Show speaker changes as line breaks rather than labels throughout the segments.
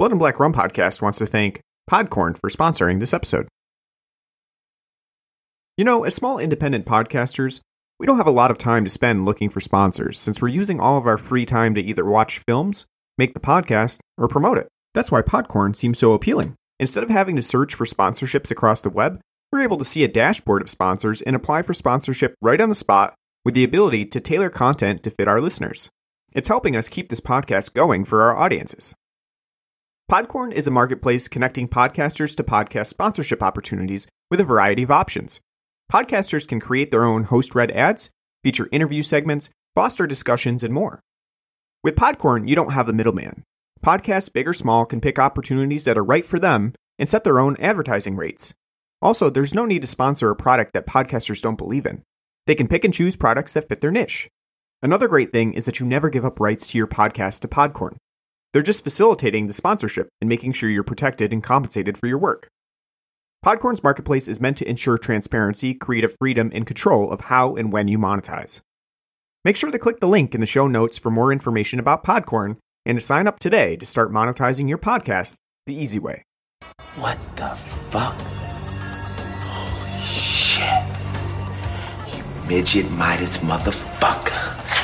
Blood and Black Rum Podcast wants to thank Podcorn for sponsoring this episode. You know, as small independent podcasters, we don't have a lot of time to spend looking for sponsors since we're using all of our free time to either watch films, make the podcast, or promote it. That's why Podcorn seems so appealing. Instead of having to search for sponsorships across the web, we're able to see a dashboard of sponsors and apply for sponsorship right on the spot with the ability to tailor content to fit our listeners. It's helping us keep this podcast going for our audiences. Podcorn is a marketplace connecting podcasters to podcast sponsorship opportunities with a variety of options. Podcasters can create their own host read ads, feature interview segments, foster discussions, and more. With Podcorn, you don't have the middleman. Podcasts, big or small, can pick opportunities that are right for them and set their own advertising rates. Also, there's no need to sponsor a product that podcasters don't believe in. They can pick and choose products that fit their niche. Another great thing is that you never give up rights to your podcast to Podcorn. They're just facilitating the sponsorship and making sure you're protected and compensated for your work. Podcorn's marketplace is meant to ensure transparency, creative freedom, and control of how and when you monetize. Make sure to click the link in the show notes for more information about Podcorn and to sign up today to start monetizing your podcast the easy way.
What the fuck? Holy shit. You midget Midas motherfucker.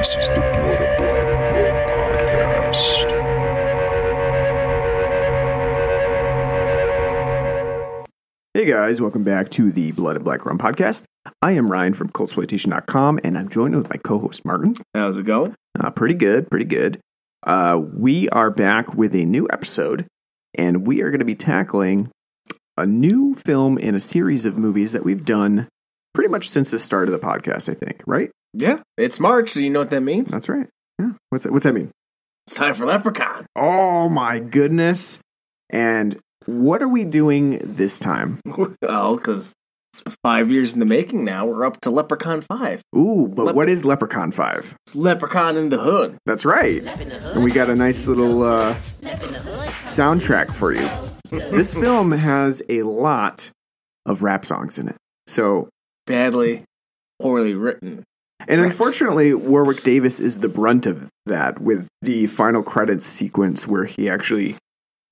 This is the Blood and Black Rum Podcast.
Hey guys, welcome back to the Blood and Black Rum podcast. I am Ryan from Cultsploitation.com and I'm joined with my co-host Martin.
How's it going?
Uh, pretty good, pretty good. Uh, we are back with a new episode, and we are going to be tackling a new film in a series of movies that we've done pretty much since the start of the podcast. I think, right?
Yeah, it's March, so you know what that means?
That's right. Yeah. What's that, what's that mean?
It's time for Leprechaun.
Oh my goodness! And what are we doing this time?
well, because it's five years in the making now. We're up to Leprechaun 5.
Ooh, but
Lep-
what is Leprechaun Five?
It's Leprechaun in the Hood.
That's right. And we got a nice little uh, soundtrack for you. This film has a lot of rap songs in it. So,
Badly, poorly written.
And unfortunately, Warwick Davis is the brunt of that with the final credits sequence where he actually,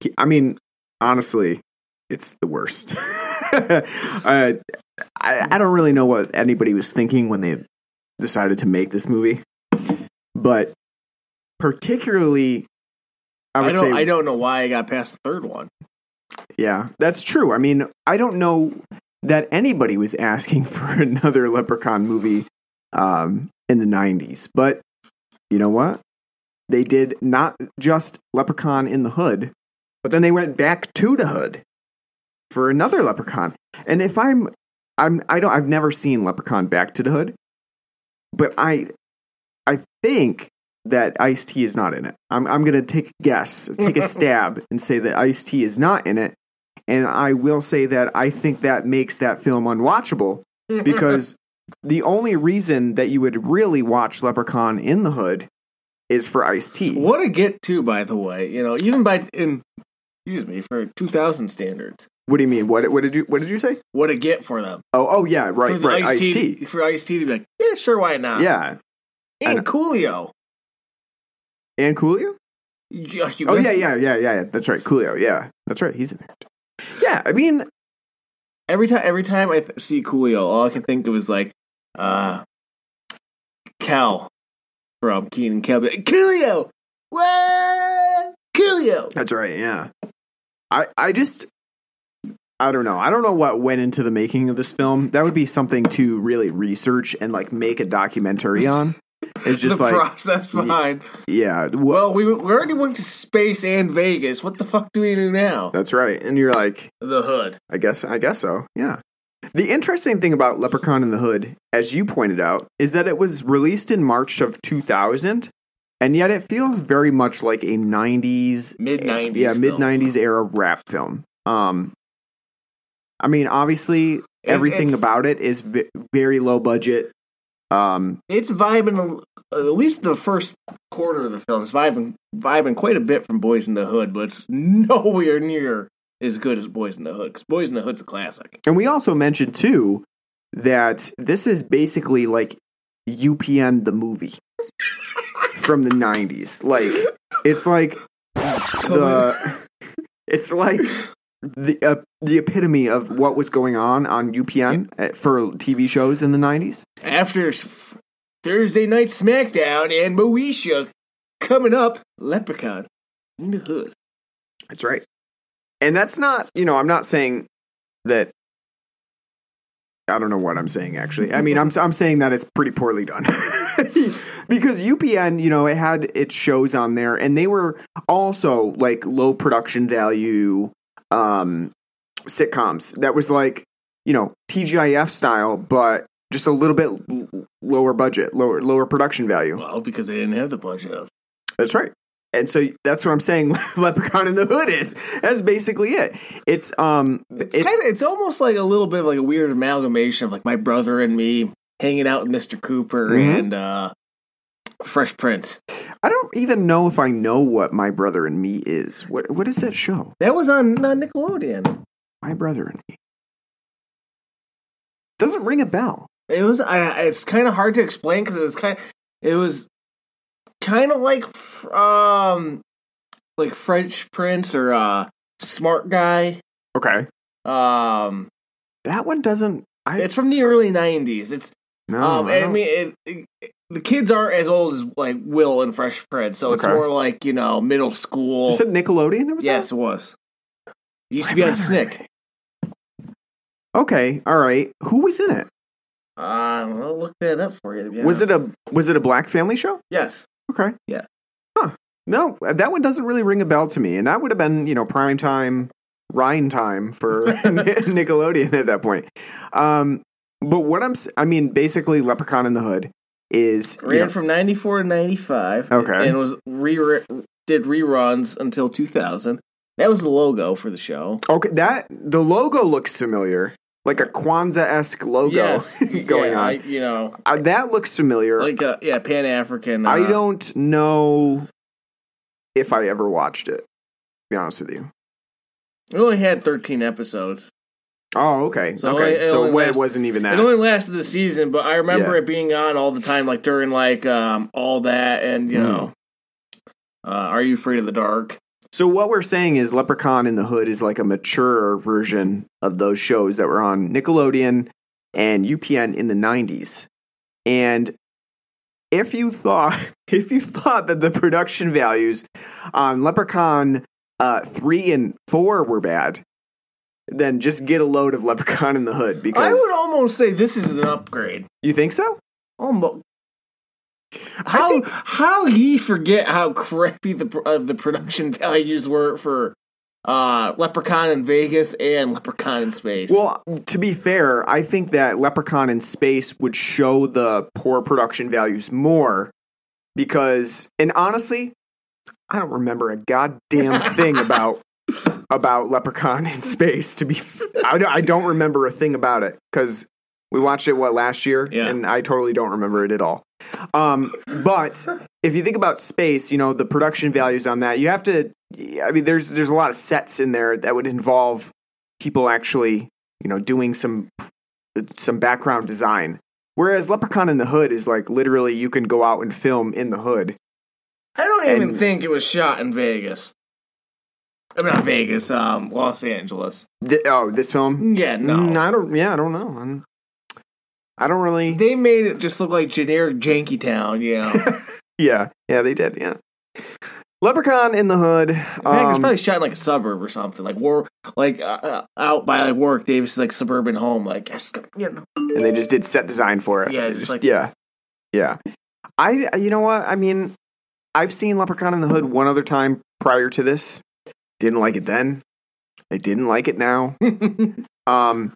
he, I mean, honestly, it's the worst. uh, I, I don't really know what anybody was thinking when they decided to make this movie, but particularly, I
I, don't.
say
I don't know why I got past the third one.
Yeah, that's true. I mean, I don't know that anybody was asking for another Leprechaun movie um, in the 90s, but you know what? They did not just Leprechaun in the Hood, but then they went back to the Hood for another Leprechaun. And if I'm I'm I don't I've never seen Leprechaun Back to the Hood, but I I think that Ice T is not in it. I'm I'm gonna take a guess, take a stab, and say that Ice T is not in it. And I will say that I think that makes that film unwatchable because the only reason that you would really watch Leprechaun in the Hood is for Ice T.
What a get to, by the way. You know, even by in excuse me for 2000 standards.
What do you mean? What what did you what did you say?
What a get for them.
Oh oh yeah right
for
right Ice
Ice-T for Ice T to be like, yeah, sure, why not?
Yeah,
and Coolio.
and Coolio.
You
Oh yeah yeah yeah yeah. That's right, Coolio. Yeah, that's right. He's in there. Yeah, I mean
Every time, every time I th- see Coolio, all I can think of is like, uh, Cal from Kenan be Coolio, what? Coolio.
That's right. Yeah. I I just I don't know. I don't know what went into the making of this film. That would be something to really research and like make a documentary on. It's just
the
like
process behind.
yeah. Well,
Well, we we already went to space and Vegas. What the fuck do we do now?
that's right. And you're like,
The hood.
I guess I guess so. Yeah. The interesting thing about Leprechaun in the Hood, as you pointed out, is that it was released in March of 2000, and yet it feels very much like a 90s
Mid 90s.
yeah mid 90s era rap film um i mean obviously everything
it's-
about it is v- very low budget um
It's vibing, at least the first quarter of the film is vibing, vibing quite a bit from Boyz n the Hood, but it's nowhere near as good as Boyz n the Hood, because Boyz n the Hood's a classic.
and we also mentioned too that this is basically like upn the movie from the 90s like it's like the it's like the uh, the epitome of what was going on on UPN uh, for TV shows in the 90s.
After s- Thursday Night SmackDown and Moesha coming up, Leprechaun in the Hood.
That's right. And that's not, you know, I'm not saying that I don't know what I'm saying actually. I mean, I'm I'm saying that it's pretty poorly done. because UPN, you know, it had its shows on there and they were also like low production value um sitcoms. That was like, you know, TGIF style but just a little bit lower budget, lower lower production value.
Well, because they didn't have the budget of.
That's right. And so that's what I'm saying. Leprechaun in the Hood is. That's basically it. It's um,
It's,
it's,
kind of, it's almost like a little bit of like a weird amalgamation of like my brother and me hanging out with Mr. Cooper
Mhm.
and uh, Fresh Prince.
I don't even know if I know what My Brother and Me is. What what is that show?
That was on uh, Nickelodeon.
My Brother and Me. Doesn't ring a bell.
It was. I. It's kind of hard to explain because it was kind. It was kind of like um, like Fresh Prince or uh, Smart Guy.
Okay.
Um,
That one doesn't. I
it's from the early '90s. It's.
no.
um,
I
I, mean, it, it, the kids aren't as old as like Will and Fresh Prince, so it's more like you know middle school.
you said Nickelodeon. Was
yes, it was. It used to be on. Snick.
Okay. All right. Who was in it?
Uh, I'll look that up for you.
Was it a was it a black family show?
Yes.
Okay.
Yeah.
Huh. No, that one doesn't really ring a bell to me, and that would have been you know prime time, Rhine time for Nickelodeon at that point. Um, but what I'm, I mean, basically, Leprechaun in the Hood is you
ran
know,
from 94 to 95
Okay.
and was re did reruns until 2000 that was the logo for the show
okay. That the logo looks familiar, like a Kwanzaa esque logo
yes
going
yeah,
on.
I, you know
Uh, that looks familiar.
like uh, yeah pan-african uh,
I don't know if I ever watched it. To be honest with you.
it only had 13 episodes
Oh, okay.
So
okay.
it- it
so when it wasn't even that.
it only lasted the season but i remember
Yeah.
it being on all the time like during like um all that and you
Hmm.
know uh, are you afraid of the dark
So what we're saying is Leprechaun in the Hood is like a mature version of those shows that were on Nickelodeon and UPN in the 90s. And if you thought if you thought that the production values on Leprechaun uh, 3 and 4 were bad, then just get a load of Leprechaun in the Hood because
i would almost say this is an upgrade
you think so?
Almost. How
think-
how ye forget how crappy the uh, the production values were for uh, Leprechaun in Vegas and Leprechaun in Space?
Well, to be fair, I think that Leprechaun in Space would show the poor production values more because, and honestly, I don't remember a goddamn thing about about Leprechaun in Space. To be, I don't, I don't remember a thing about it because we watched it what last year,
Yeah.
and I totally don't remember it at all. Um, but if you think about space, you know the production values on that, you have to. I mean, there's there's a lot of sets in there that would involve people actually, you know, doing some some background design. Whereas Leprechaun in the Hood is like literally you can go out and film in the hood.
I don't even think it was shot in Vegas. I mean, not Vegas, um, Los Angeles.
Th- oh, this film?
Yeah, no.
Mm, I don't. Yeah, I don't know. I'm, don't really.
They made it just look like generic janky town, you know.
Yeah, yeah, they did. Yeah. Leprechaun in the Hood.
fact, it's
um,
probably shot in like a suburb or something, like war, like uh, uh, out by like work. Davis' like suburban home, like yes, you know.
and they just did set design for it.
Yeah,
Just-
just like-
yeah, yeah. I, you know what? I mean, I've seen Leprechaun in the Hood one other time prior to this. Didn't like it then. I didn't like it now. Um,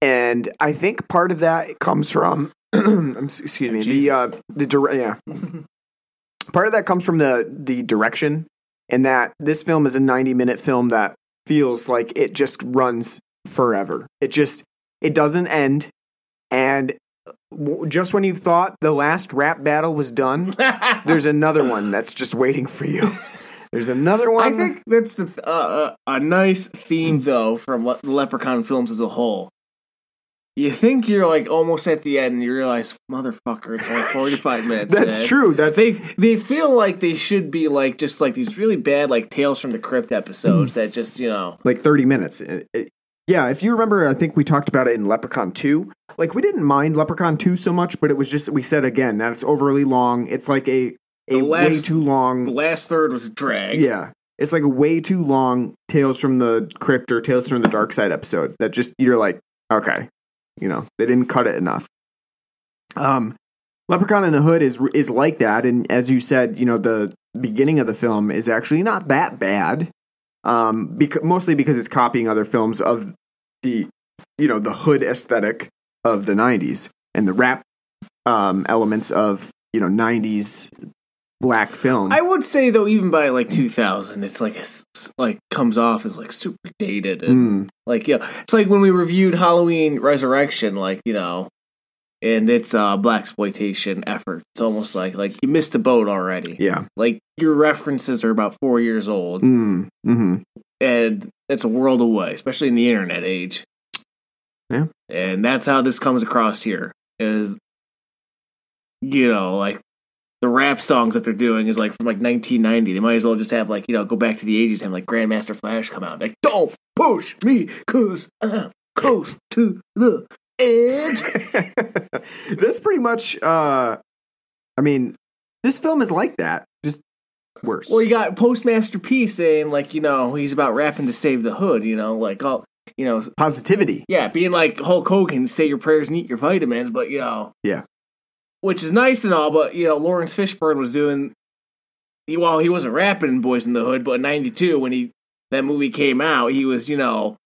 and I think part of that comes from, excuse me, the uh, the dire- yeah, part of that comes from the the direction, and that this film is a ninety minute film that feels like it just runs forever. It just it doesn't end, and just when you thought the last rap battle was done, there's another one that's just waiting for you. There's another one.
I think that's the uh, uh, a nice theme though from Le- Leprechaun films as a whole. You think you're like almost at the end, and you realize, motherfucker, it's only 45 minutes.
that's true. That's
They they feel like they should be like just like these really bad like Tales from the Crypt episodes that just you know
like 30 minutes. It- it- yeah, if you remember, I think we talked about it in Leprechaun 2. Like, we didn't mind Leprechaun 2 so much, but it was just, we said again, that it's overly long. It's like a, a
The
way
last-
too
the
long.
last third was a drag.
Yeah. It's like a way too long Tales from the Crypt or Tales from the Dark Side episode that just, you're like, okay, you know, they didn't cut it enough. Um, Leprechaun in the Hood is is like that, and as you said, you know, the beginning of the film is actually not that bad. Um, because mostly because it's copying other films of the, you know, the hood aesthetic of the '90s and the rap um, elements of you know '90s black film.
I would say though, even by like 2000, it's like it's like comes off as like super dated and
Mm,
like yeah, it's like when we reviewed Halloween Resurrection, like you know, and it's uh black exploitation effort. It's almost like like you missed the boat already.
yeah.
Like your references are about four years old,
Mm, hmm
and it's a world away, especially in the internet age.
Yeah.
and that's how this comes across here. Is you know like the rap songs that they're doing is like from like 1990. They might as well just have like you know go back to the 80s and have like Grandmaster Flash come out like don't push me cause I'm close to the edge.
That's pretty much. uh I mean, this film is like that, just worse.
well, you got Postmaster P saying like you know he's about rapping to save the hood. You know like all you know
Positivity.
yeah being like Hulk Hogan say your prayers and eat your vitamins, but you know
Yeah.
Which is nice and all, but you know Laurence Fishburne was doing. He, well, he wasn't rapping in Boyz n the Hood, but in '92 when he that movie came out, he was you know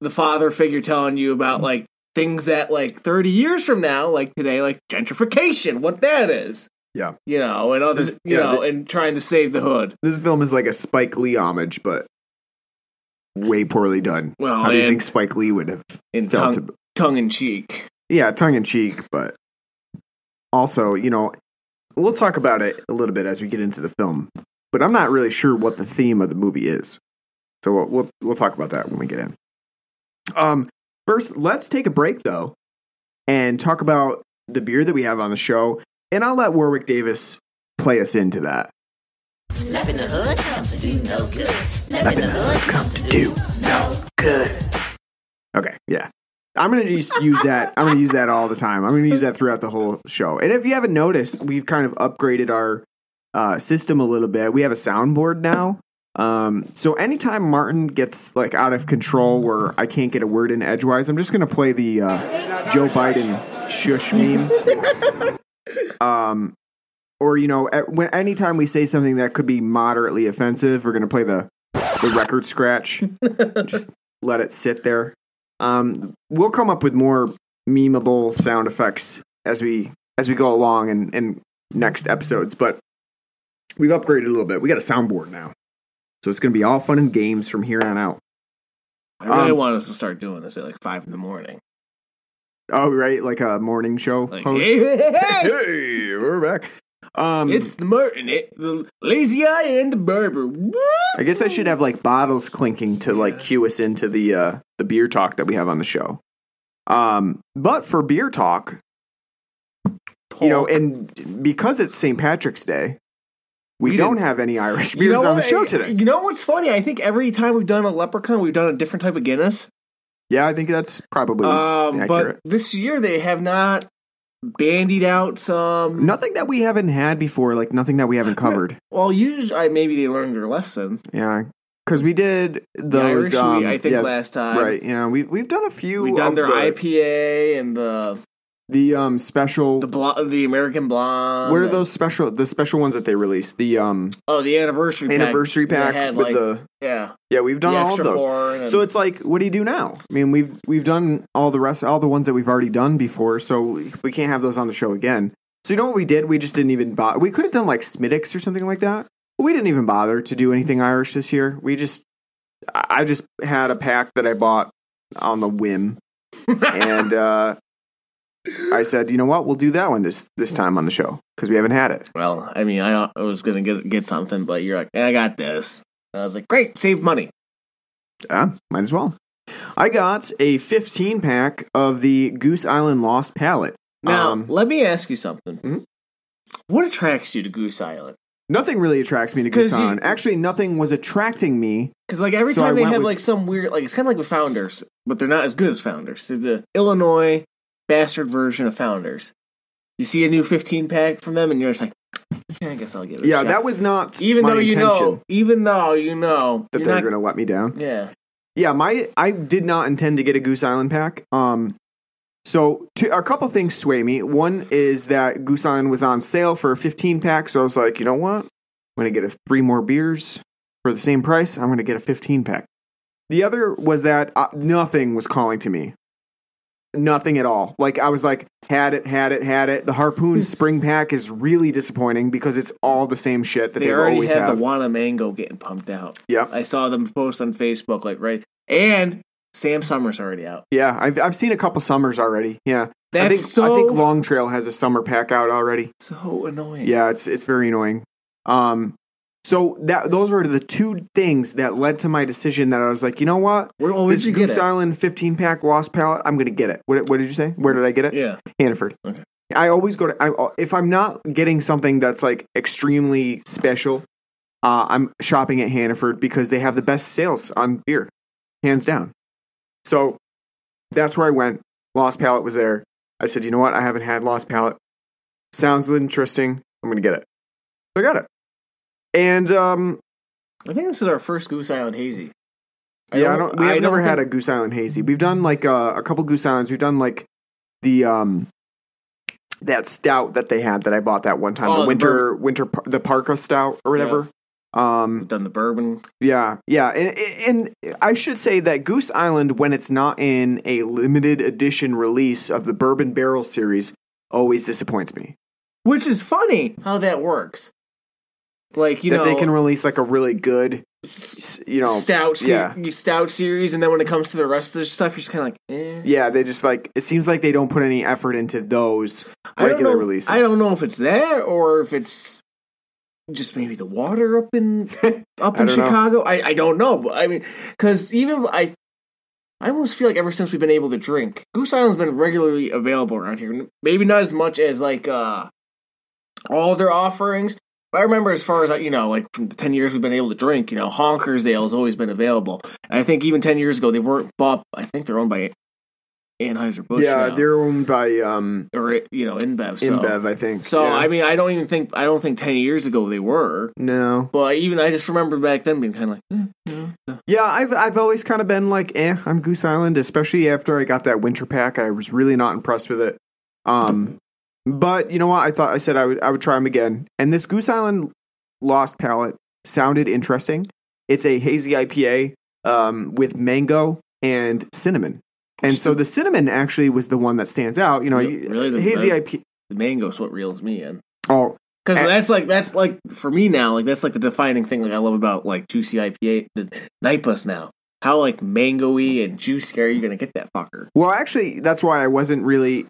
the father figure telling you about mm-hmm. like things that like 30 years from now, like today, like gentrification, what that is.
Yeah.
You know, and others,
This-
you
yeah,
know,
the-
and trying to save the hood.
This film is like a Spike Lee homage, but way poorly done.
Well,
How do you think Spike Lee would have
In
felt?
tongue,
to-
tongue in cheek.
yeah, tongue in cheek, but also, you know, we'll talk about it a little bit as we get into the film. But I'm not really sure what the theme of the movie is, so we'll we'll, we'll talk about that when we get in. Um, first, let's take a break though, and talk about the beer that we have on the show, and I'll let Warwick Davis play us into that.
In the hood comes to do no good. In the hood comes to
do no good. Okay, yeah. I'm gonna just use that. I'm gonna use that all the time. I'm gonna use that throughout the whole show. And if you haven't noticed, we've kind of upgraded our uh, system a little bit. We have a soundboard now. Um, so anytime Martin gets like out of control, where I can't get a word in edgewise, I'm just gonna play the uh, Joe Biden shush meme. Um, or you know, at, when anytime we say something that could be moderately offensive, we're gonna play the the record scratch. just let it sit there. Um, we'll come up with more memeable sound effects as we as we go along and in, next episodes. But we've upgraded a little bit. We got a soundboard now, so it's going to be all fun and games from here on out.
I really
Um,
want us to start doing this at like five in the morning.
Oh, right, like a morning show
Like,
host.
hey, hey, hey,
Hey, we're back. Um,
it's the Martin, it, the lazy eye and the barber.
I guess I should have like bottles clinking to like cue us into the uh the beer talk that we have on the show. Um, but for beer talk, you know, and because it's St. Patrick's Day, we,
We
don't
didn't-
have any Irish
You
beers
know
on the show today.
You know what's funny? I think every time we've done a leprechaun, we've done a different type of Guinness.
Yeah, I think that's probably
Um,
accurate.
but this year they have not bandied out some.
Nothing that we haven't had before, like nothing that we haven't covered.
Well, usually I, maybe they learned their lesson.
yeah, because we did
The
those.
Irish,
um,
I think
yeah,
last time.
right. Yeah, we we've done a few.
We've done their
the,
IPA and the
the um special.
the blo- the American Blonde.
what are those special? The special ones that they released. The um
Oh, the anniversary pack.
anniversary
They
pack with
like,
the
yeah,
yeah. We've done all of those. So it's like, what do you do now? I mean, we've we've done all the rest, all the ones that we've already done before. So we can't have those on the show again. So you know what we did? We just didn't even bother. We could have done like Smithwick's or something like that. We didn't even bother to do anything Irish this year. We just, I I just had a pack that I bought on the whim, and uh, I said, you know what? We'll do that one this this time on the show because we haven't had it.
Well, I mean, I, I was gonna get get something, but you're like, "Eh, I got this. And I was like, great, save money.
Yeah, might as well. I got a 15 pack of the Goose Island Lost Palate.
Now,
Um,
let me ask you something.
Mhm.
What attracts you to Goose Island?
nothing really attracts me to Goose
you-
Island. Actually, nothing was attracting me.
Because like every
So I
time they
went
have
with-
like some weird, like it's kind of like with Founders, but they're not as good as Founders. They're the Illinois bastard version of Founders. You see a new 15 pack from them, and you're just like, I guess I'll give it. a
Yeah,
shot."
that was not
even
my
though you know, even though you know
that they're
not-
going to let me down.
yeah,
Yeah, my I did not intend to get a Goose Island pack. Um, so two, a couple things sway me. One is that Goose Island was on sale for a 15 pack, so I was like, you know what? I'm going to get a three more beers for the same price. I'm going to get a 15 pack. The other was that uh, nothing was calling to me. Nothing at all. Like I was like, had it, had it, had it. The Harpoon Spring Pack is really disappointing because it's all the same shit that
they
they
already
always
had
have.
the Wana Mango getting pumped out.
Yeah,
I saw them post on Facebook, like right, and Sam Summers already out.
Yeah, I've I've seen a couple summers already. Yeah, I
That's
think
so
I think Long Trail has a summer pack out already.
so annoying.
Yeah, it's it's very annoying. Um, so that those were the two things that led to my decision that I was like, you know what,
Where, well,
this Goose? Island 15 pack Lost Palate, I'm gonna get it. What what did you say? Where did I get it?
Yeah,
Hannaford.
Okay.
I always go to I, if I'm not getting something that's like extremely special, uh, I'm shopping at Hannaford because they have the best sales on beer, hands down. So that's where I went. Lost Palate was there. I said, you know what? I haven't had Lost Palate. Sounds interesting. I'm gonna get it. So I got it. And um,
I think this is our first Goose Island hazy.
yeah, I don't. We
I
have never
don't
had a Goose Island hazy. We've done like uh, a couple Goose Islands. We've done like the um that stout that they had that I bought that one time.
Oh,
the
the
winter winter the Parka stout or whatever. Um,
We've done the bourbon.
yeah, yeah, and, and I should say that Goose Island, when it's not in a limited edition release of the Bourbon Barrel series, always disappoints me.
Which is funny how that works. Like you
that
know,
they can release like a really good, you know,
stout, se-
yeah.
stout series, and then when it comes to the rest of the stuff, you're just kind of like, eh.
yeah, they just like it seems like they don't put any effort into those
I
regular
know-
releases.
I don't know if it's that or if it's just maybe the water up in up in
know.
Chicago. I I don't know, but I mean, because even I. I almost feel like ever since we've been able to drink, Goose Island's been regularly available around here. Maybe not as much as like uh all their offerings, but I remember as far as you know, like from the ten years we've been able to drink, you know, Honkers Ale has always been available. And I think even ten years ago they weren't bought. I think they're owned by Anheuser Busch.
yeah, they're owned by um,
or you know InBev. So.
InBev, I think.
So
yeah.
I mean, I don't even think I don't think ten years ago they were.
no,
But even I just remember back then being kind of like, eh, you know,
yeah, I've I've always kind of been like, eh, I'm Goose Island, especially after I got that winter pack. I was really not impressed with it. Um, but you know what? I thought I said I would I would try them again, and this Goose Island Lost Palate sounded interesting. It's a hazy IPA um, with mango and cinnamon. And so the cinnamon actually was the one that stands out. You know,
Really- really the
hazy? IPA.
the mango's what reels me in.
Oh,
Because that's like that's like for me now, like that's like the defining thing. Like I love about like juicy IPA, the Nipus now. How like mangoey and juicy are you gonna get that fucker?
Well, actually, that's why I wasn't really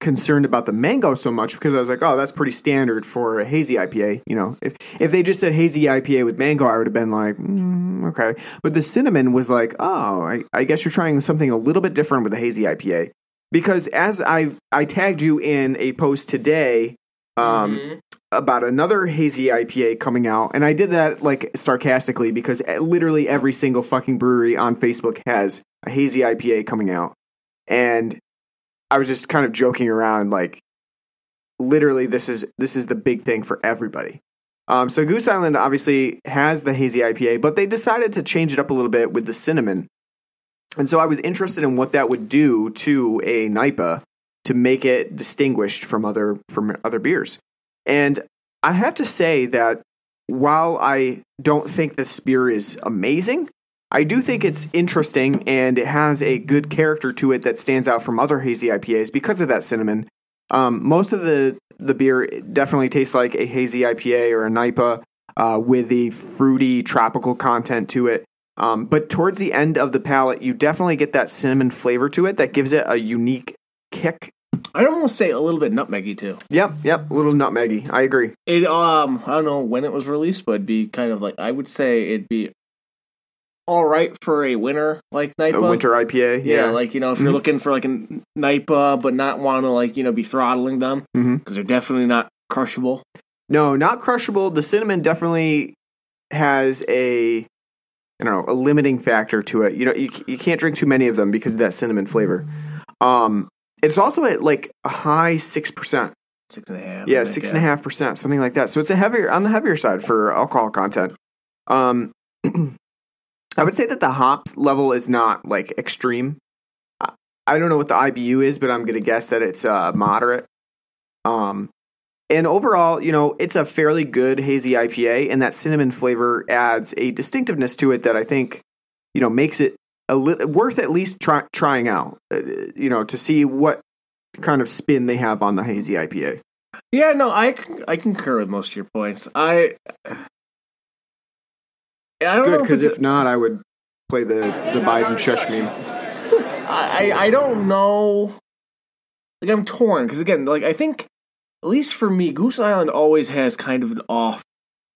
concerned about the mango so much because I was like, oh, that's pretty standard for a hazy IPA. You know, if if they just said hazy IPA with mango, I would have been like, mm, okay. But the cinnamon was like, oh, I, I guess you're trying something a little bit different with a hazy IPA because as I I tagged you in a post today. Um,
Mhm.
about another hazy IPA coming out, and I did that like sarcastically because e, literally every single fucking brewery on Facebook has a hazy IPA coming out, and I was just kind of joking around like, literally this is this is the big thing for everybody. Um, so Goose Island obviously has the hazy IPA, but they decided to change it up a little bit with the cinnamon, and so I was interested in what that would do to a NIPA to make it distinguished from other from other beers. And I have to say that while I don't think this beer is amazing, I do think it's interesting and it has a good character to it that stands out from other hazy IPAs because of that cinnamon. Um, most of the the beer definitely tastes like a hazy IPA or a NIPA uh, with the fruity tropical content to it. Um, but towards the end of the palate, you definitely get that cinnamon flavor to it that gives it a unique kick.
I'd almost say a little bit nutmeggy too.
Yep, yep, a little nutmeggy. I agree.
It um I don't know when it was released, but it'd be kind of like I would say it'd be all right for a winter like
A
NIPA.
winter IPA.
yeah,
Yeah,
like you know if you're
Mhm.
looking for like a NIPA, but not want to like you know be throttling them because
Mhm.
they're definitely not crushable.
no, not crushable. The cinnamon definitely has a I don't know a limiting factor to it. You know, you you can't drink too many of them because of that cinnamon flavor. Um, it's also at like a high six percent.
Six and a half.
Yeah, six and a half percent, something like that. So it's a heavier on the heavier side for alcohol content. Um, I would say that the hops level is not like extreme. I- don't know what the IBU is, but I'm gonna guess that it's uh, moderate. Um, and overall, you know, it's a fairly good hazy IPA, and that cinnamon flavor adds a distinctiveness to it that I think, you know, makes it a li- worth at least try- trying out. Uh, you know, to see what kind of spin they have on the hazy IPA.
Yeah, no, I I concur with most of your points. I I don't
Good,
know if
because
it's
if not, I would play the the Biden shush meme.
I I don't know. Like I'm torn because again, like I think at least for me, Goose Island always has kind of an off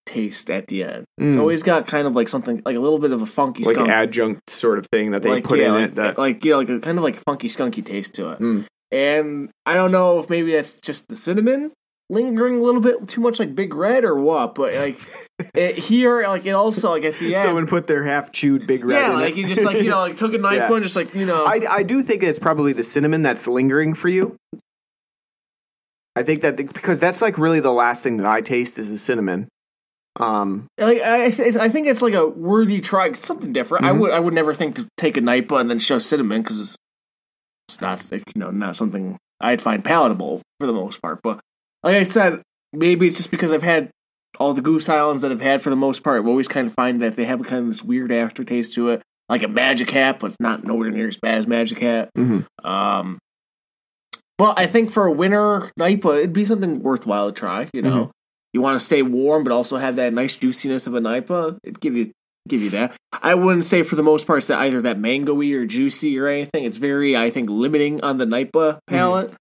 taste at the end. It's
Mm.
always got kind of like something like a little bit of a funky
like
skunk,
adjunct sort of thing that they
like
put
yeah,
in
like,
it. That
like you know, like a kind of like a funky skunky taste to it.
Mm.
And I don't know if maybe that's just the cinnamon lingering a little bit too much like Big Red or what, but like it, here, like it also like at the end.
someone put their half chewed big red.
yeah, like you just like you know like took a knife
Yeah.
and just like you know
I I do think it's probably the cinnamon that's lingering for you. I think that the, because that's like really the last thing that I taste is the cinnamon. Um,
like I, I think it's like a worthy try. It's something different. I
Mhm.
would I would never think to take a Nipa and then show cinnamon because it's not you know not something I'd find palatable for the most part. But like I said, maybe it's just because I've had all the Goose Islands that I've had for the most part. I always kind of find that they have kind of this weird aftertaste to it, like a Magic Hat, but it's not nowhere near as bad as Magic Hat.
Mhm.
Um, but I think for a winter Nipa, it'd be something worthwhile to try. You know, you want to stay warm, but also have that nice juiciness of a Nipa. It'd give you give you that. I wouldn't say for the most part it's that either that mangoey or juicy or anything. It's very, I think, limiting on the Nipa palate,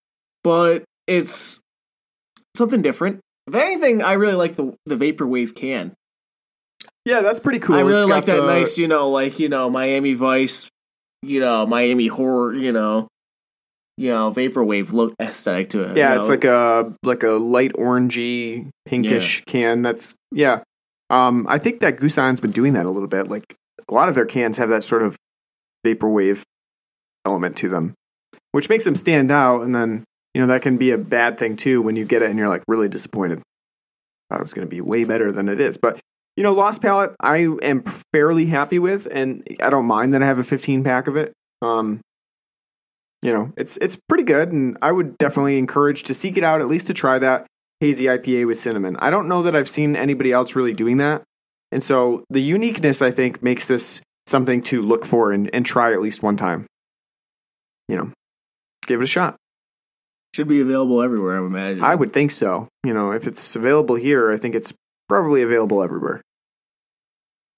but it's something different. If anything, I really like the the vaporwave can.
yeah, that's pretty cool.
I really
It's
like that
the-
nice, you know, like you know, Miami Vice, you know, Miami horror, you know, you know, vaporwave look aesthetic to it.
Yeah,
you
it's like a like a light orangey pinkish can. That's yeah. Um, I think that Goose Island's been doing that a little bit. Like a lot of their cans have that sort of vaporwave element to them, which makes them stand out. And then you know that can be a bad thing too when you get it and you're like really disappointed. Thought it was going to be way better than it is, but you know, Lost Palate, I am fairly happy with, and I don't mind that I have a 15 pack of it. Um, you know, it's it's pretty good, and I would definitely encourage to seek it out at least to try that hazy IPA with cinnamon. I don't know that I've seen anybody else really doing that, and so the uniqueness I think makes this something to look for and, and try at least one time. You know, give it a shot.
Should be available everywhere. I imagine.
I would think so. You know, if it's available here, I think it's probably available everywhere.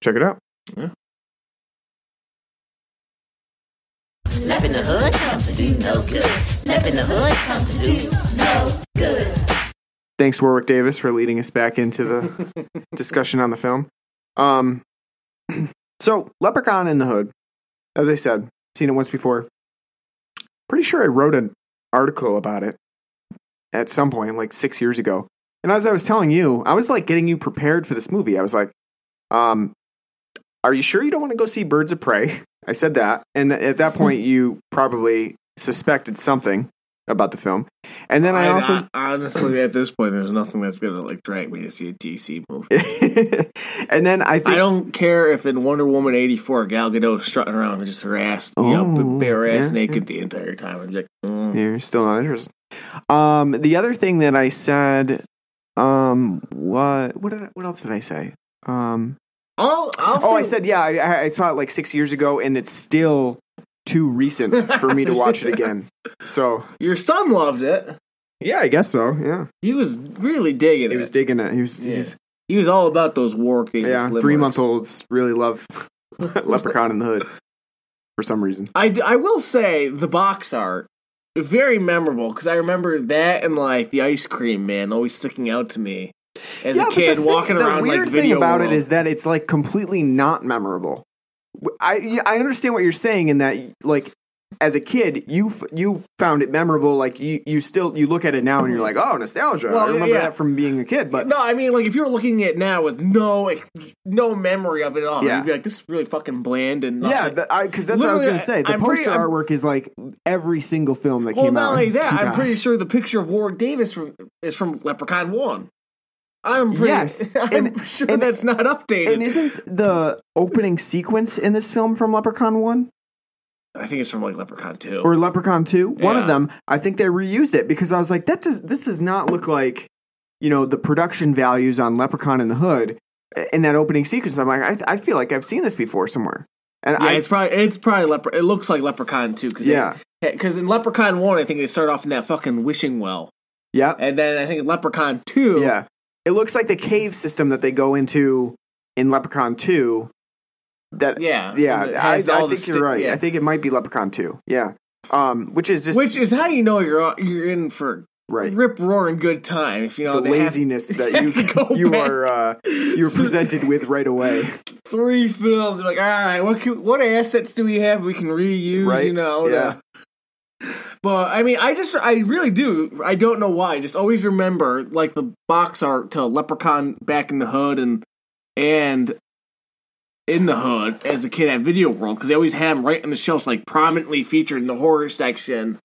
Check it out.
Left in the hood comes to do no good. Left in the hood comes to do no good.
Thanks, Warwick Davis, for leading us back into the discussion on the film. Um, so Leprechaun in the Hood, as I said, seen it once before. Pretty sure I wrote an article about it at some point, like six years ago. And as I was telling you, I was like getting you prepared for this movie. I was like, um, "Are you sure you don't want to go see Birds of Prey?" I said that, and at that point, you probably suspected something about the film. And then I,
I
also
I- honestly, at this point, there's nothing that's gonna like drag me to see a DC movie.
and then I think
I don't care if in Wonder Woman '84, Gal Gadot is strutting around with just her ass, you know,
Oh,
bare ass
yeah,
naked the entire time. I'm like, mm.
you're still not interested. Um, the other thing that I said, um, what what did I, what else did I say? Um,
I'll, I'll
oh, I said yeah, I- I, I saw it like six years ago, and it's still too recent for me to watch it again. So
your son loved it.
Yeah, I guess so. Yeah,
He was really digging
he
it.
He was digging it. He was,
Yeah.
he's
he was all about those war Davis.
yeah. Three month olds really love Leprechaun in the Hood for some reason.
I, d- I will say the box art very memorable because I remember that and like the ice cream man always sticking out to me as
Yeah,
a kid
thing-
walking
the weird
like
thing about
world.
it is that it's like completely not memorable. I I understand what you're saying in that like as a kid you f- you found it memorable like you you still you look at it now and you're like oh nostalgia
Well,
I remember
yeah.
that from being a kid but
no, I mean like if you're looking at it now with no like, no memory of it at all,
Yeah.
you'd be like, "This is really fucking bland." And
yeah
nothing.
because that's what I was gonna say the
I'm
poster
I'm-
artwork is like every single film that
well,
came
not
out
only
in
that, I'm pretty sure the picture of Warwick Davis from is from Leprechaun One. I'm pretty,
Yes,
I'm
and-
sure
and-
that's not updated.
and isn't the opening sequence in this film from Leprechaun 1
I think it's from like Leprechaun Two.
or Leprechaun 2 one of them. I think they reused it because I was like that does this does not look like you know the production values on Leprechaun in the Hood. In that opening sequence I'm like I, I feel like I've seen this before somewhere. And
yeah,
I
it's probably it's probably lepre- It looks like Leprechaun Two because
Yeah.
because in Leprechaun One, I think they start off in that fucking wishing well,
yeah
and then I think in Leprechaun Two,
yeah it looks like the cave system that they go into in Leprechaun 2 that
yeah,
yeah I, I think
the
you're right
yeah.
I think it might be Leprechaun 2 yeah um which is just
which is how you know you're you're in for
right
rip roaring good time. If you know
the
have
laziness that
have to
you you
back.
are uh, you're presented with right away.
three films, like all right, what can, what assets do we have we can reuse?
Right,
You know,
yeah.
But I mean, I just, I really do. I don't know why. Just always remember like the box art to Leprechaun back in the hood and and in the hood as a kid at Video World because they always had them right on the shelves, like prominently featured in the horror section,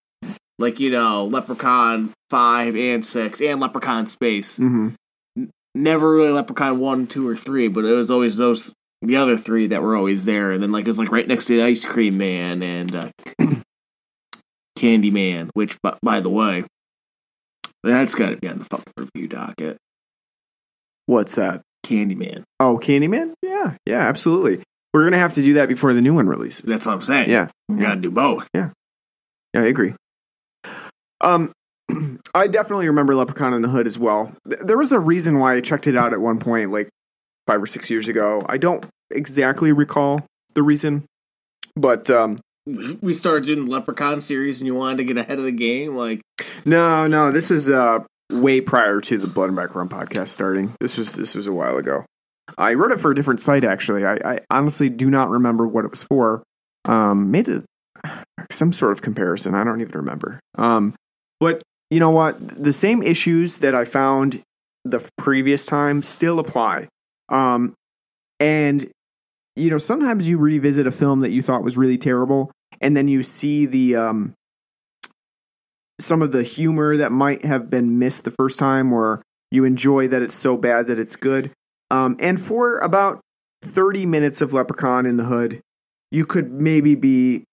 like you know Leprechaun five and six and Leprechaun Space.
Mm-hmm.
Never really Leprechaun one, two, or three, but it was always those the other three that were always there. And then like it was like right next to the Ice Cream Man and uh, Candyman, which by, by the way, that's got to be on the fucking review docket.
What's that?
Candyman.
Oh, Candyman? Yeah, yeah, absolutely. We're gonna have to do that before the new one releases.
That's what I'm saying.
yeah,
we gotta do both.
yeah, yeah, I agree. Um, I definitely remember Leprechaun in the Hood as well. There was a reason why I checked it out at one point, like five or six years ago. I don't exactly recall the reason, but um,
We started doing the Leprechaun series, and you wanted to get ahead of the game. Like,
No, no, this is uh way prior to the Blood and Black Rum podcast starting. This was this was a while ago. I wrote it for a different site actually. I, I honestly do not remember what it was for. Um, made it some sort of comparison. I don't even remember. Um, but you know what? The same issues that I found the previous time still apply. Um, and you know, sometimes you revisit a film that you thought was really terrible, and then you see the um some of the humor that might have been missed the first time, or you enjoy that it's so bad that it's good. Um, and for about 30 minutes of Leprechaun in the Hood, you could maybe be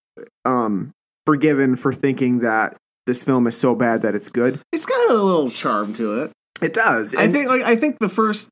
um, forgiven for thinking that this film is so bad that it's good.
it's got a little charm to it.
It does.
I think, like, I think the first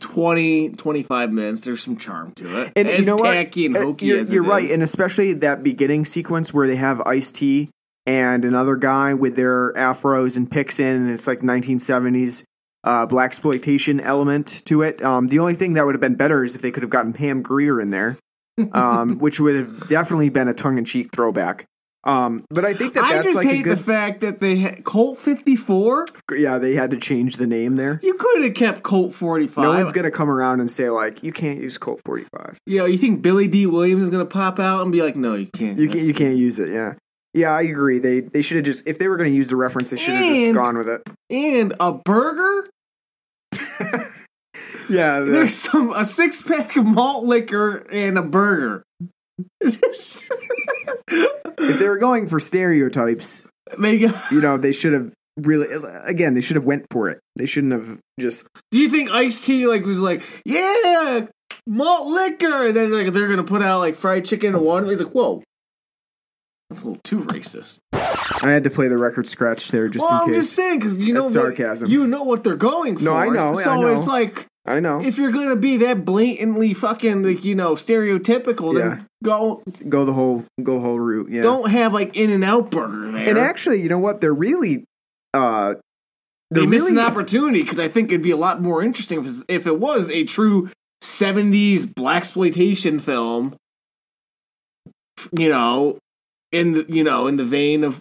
20, 25 minutes, there's some charm to it.
And
as
you know what?
tacky and
Uh,
hokey
you're,
as it
you're right,
is.
and especially that beginning sequence where they have Ice T and another guy with their afros and picks in, and it's like 1970s uh, black exploitation element to it. Um, the only thing that would have been better is if they could have gotten Pam Grier in there, um, which would have definitely been a tongue in cheek throwback. Um, but I think that
I just
like
hate
good.
the fact that they had Colt 54.
yeah, they had to change the name there.
You could have kept Colt 45.
No one's gonna come around and say like you can't use Colt 45.
Yeah, you think Billy Dee Williams is gonna pop out and be like, "No, you can't.
You can't. You can't use it. Yeah. Yeah, I agree. They they should have just if they were going to use the reference, they should have just gone with it.
And a burger.
Yeah, the-
There's some a six pack of malt liquor and a burger.
if they were going for stereotypes,
they got,
you know, they should have really again, they should have went for it. They shouldn't have just
Do you think Ice T like was like, yeah, malt liquor, and then like they're gonna put out like fried chicken in one? He's like, whoa, that's a little too racist.
I had to play the record scratch there just
well,
in
I'm
case.
just saying because you know
That's sarcasm.
you know what they're going for.
No, I know, I
So
know.
it's like
I know.
if you're gonna be that blatantly fucking like you know stereotypical,
Yeah.
then go
go the whole go the whole route. Yeah.
don't have like In and Out Burger there.
and actually, you know what? They're really uh,
they missed an opportunity because I think it'd be a lot more interesting if, if it was a true '70s black exploitation film. You know, in the you know in the vein of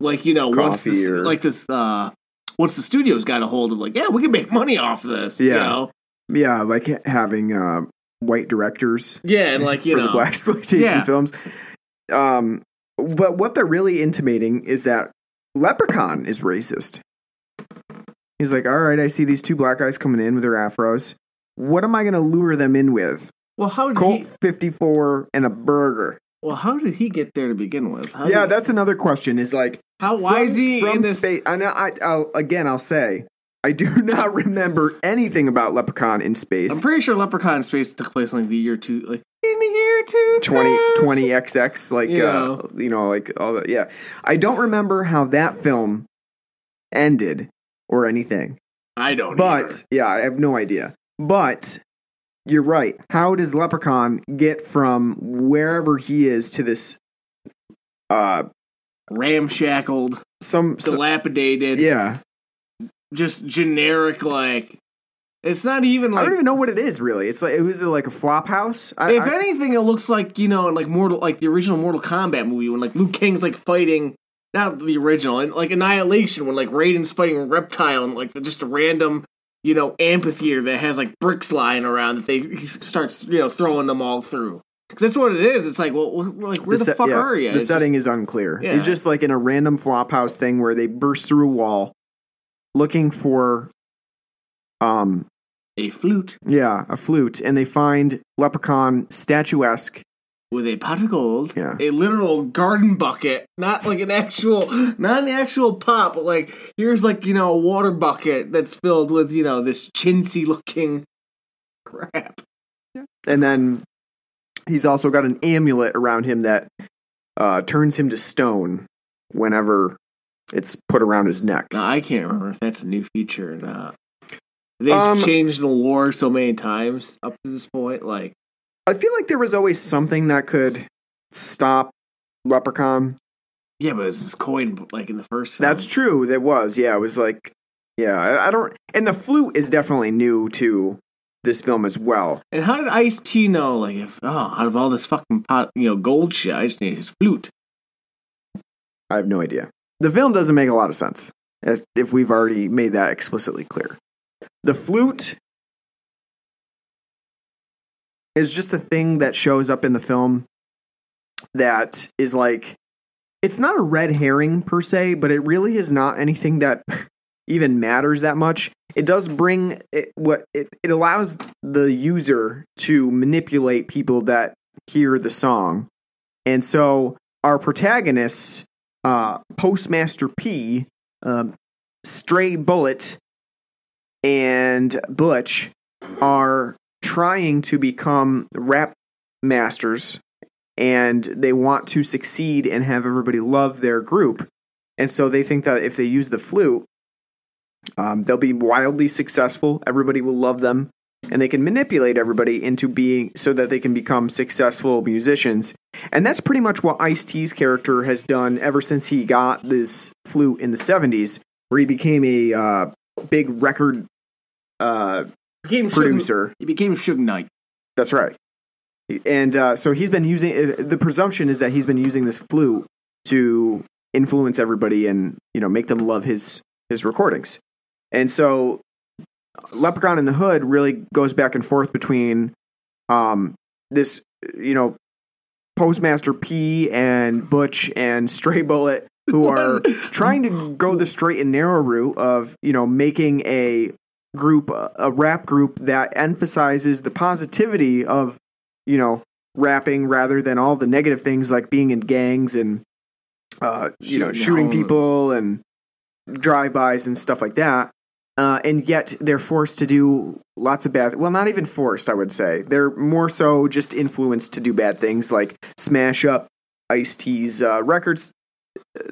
like you know once this,
or-
like this uh once the studios got a hold of like yeah we can make money off of this you
Yeah.
know
Yeah, like having uh, white directors
yeah and like you
for
know
the black exploitation
Yeah.
films. Um, but what they're really intimating is that Leprechaun is racist. He's like, all right, I see these two black guys coming in with their afros. What am I going to lure them in with?
well how did
Colt
he
54 and a burger.
Well how did he get there to begin with how
yeah,
did-
that's another question. Is like,
how why
from-
is he
from
in this
space? I know. I, I'll, again, I'll say, I do not remember anything about Leprechaun in space.
I'm pretty sure Leprechaun in Space took place in like the year two, like in the year two
20 20XX, like
Yeah.
uh you know like all that yeah I don't remember how that film ended or anything
I don't.
but
either.
yeah I have no idea but you're right how does Leprechaun get from wherever he is to this uh
ramshackled,
some, some
dilapidated,
yeah
just generic. Like it's not even like I
don't even know what it is really it's like it was like a flop house I,
if
I-
anything, it looks like you know, like Mortal, like the original Mortal Kombat movie when like Liu Kang's like fighting. Not the original, and like Annihilation when like Raiden's fighting a reptile and like just a random, you know, amphitheater that has like bricks lying around that they he starts you know throwing them all through. Because that's what it is. It's like, well, like where the,
set-
fuck
yeah,
are you?
The
It's
setting
just-
is unclear.
Yeah.
It's just like in a random flophouse thing where they burst through a wall looking for um
a flute
yeah, a flute and they find leprechaun statuesque.
With a pot of gold,
Yeah.
a literal garden bucket, not like an actual, not an actual pot, but like here's like you know a water bucket that's filled with you know this chintzy looking crap. Yeah.
And then he's also got an amulet around him that uh turns him to stone whenever it's put around his neck.
Now I can't remember if that's a new feature or not. They've
Um,
changed the lore so many times up to this point. Like
I feel like there was always something that could stop leprechaun.
yeah, but it's coin like in the first. Film.
That's true. That was, yeah. It was like, yeah. I, I don't. And the flute is definitely new to this film as well.
And how did Ice T know? Like, if oh, out of all this fucking pot, you know, gold shit, I just need his flute.
I have no idea. The film doesn't make a lot of sense if, if we've already made that explicitly clear. The flute is just a thing that shows up in the film that is like it's not a red herring per se, but it really is not anything that even matters that much. It does bring it, what it, it allows the user to manipulate people that hear the song. And so our protagonists, uh, Postmaster P, um, Stray Bullet, and Butch are trying to become rap masters and they want to succeed and have everybody love their group. And so they think that if they use the flute, um, they'll be wildly successful. Everybody will love them, and they can manipulate everybody into being so that they can become successful musicians. And that's pretty much what Ice T's character has done ever since he got this flute in the '70s, where he became a uh, big record uh,
Became Suge-
producer.
he became Suge Knight.
That's right. And uh, so he's been using uh, the presumption is that he's been using this flute to influence everybody and you know make them love his his recordings. And so Leprechaun in the Hood really goes back and forth between um, this you know Postmaster P and Butch and Stray Bullet who are trying to go the straight and narrow route of you know making a group a rap group that emphasizes the positivity of you know rapping rather than all the negative things like being in gangs and uh you know
Shooting
shooting
home.
people and drive-bys and stuff like that uh, and yet they're forced to do lots of bad well not even forced i would say they're more so just influenced to do bad things like smash up ice t's uh, records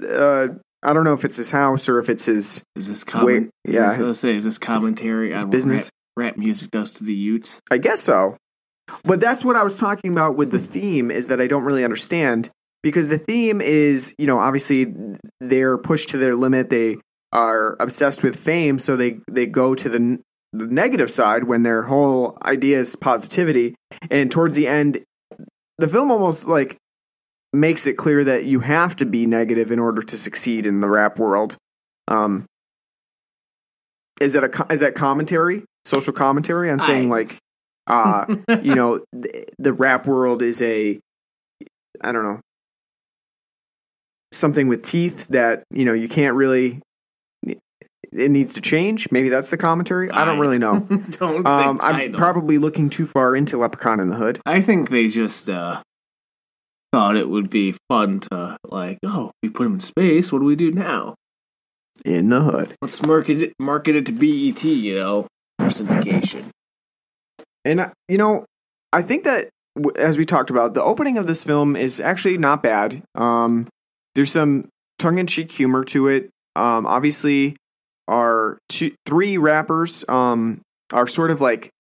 uh, i don't know if it's his house or if it's his
Is this?
Wait, yeah,
Is this, let's say, is this commentary on
Business?
rap, rap music does to the Utes?
I guess so. But that's what I was talking about with the theme is that I don't really understand because the theme is, you know, obviously they're pushed to their limit. They are obsessed with fame, so they they go to the, the negative side when their whole idea is positivity. And towards the end, the film almost like makes it clear that you have to be negative in order to succeed in the rap world. Um, is that a is that commentary, social commentary on saying
I-
like, uh, you know, the, the rap world is a, I don't know, something with teeth that you know you can't really. It needs to change. Maybe that's the commentary. I don't really know.
don't
Um, I'm
don't.
probably looking too far into Leprechaun in the Hood.
I think they just uh, thought it would be fun to like, oh, we put him in space. What do we do now?
In the Hood.
Let's market it, market it to BET. You know, for syndication.
And you know, I think that as we talked about, the opening of this film is actually not bad. Um, there's some tongue-in-cheek humor to it. Um, obviously, our two, three rappers um, are sort of like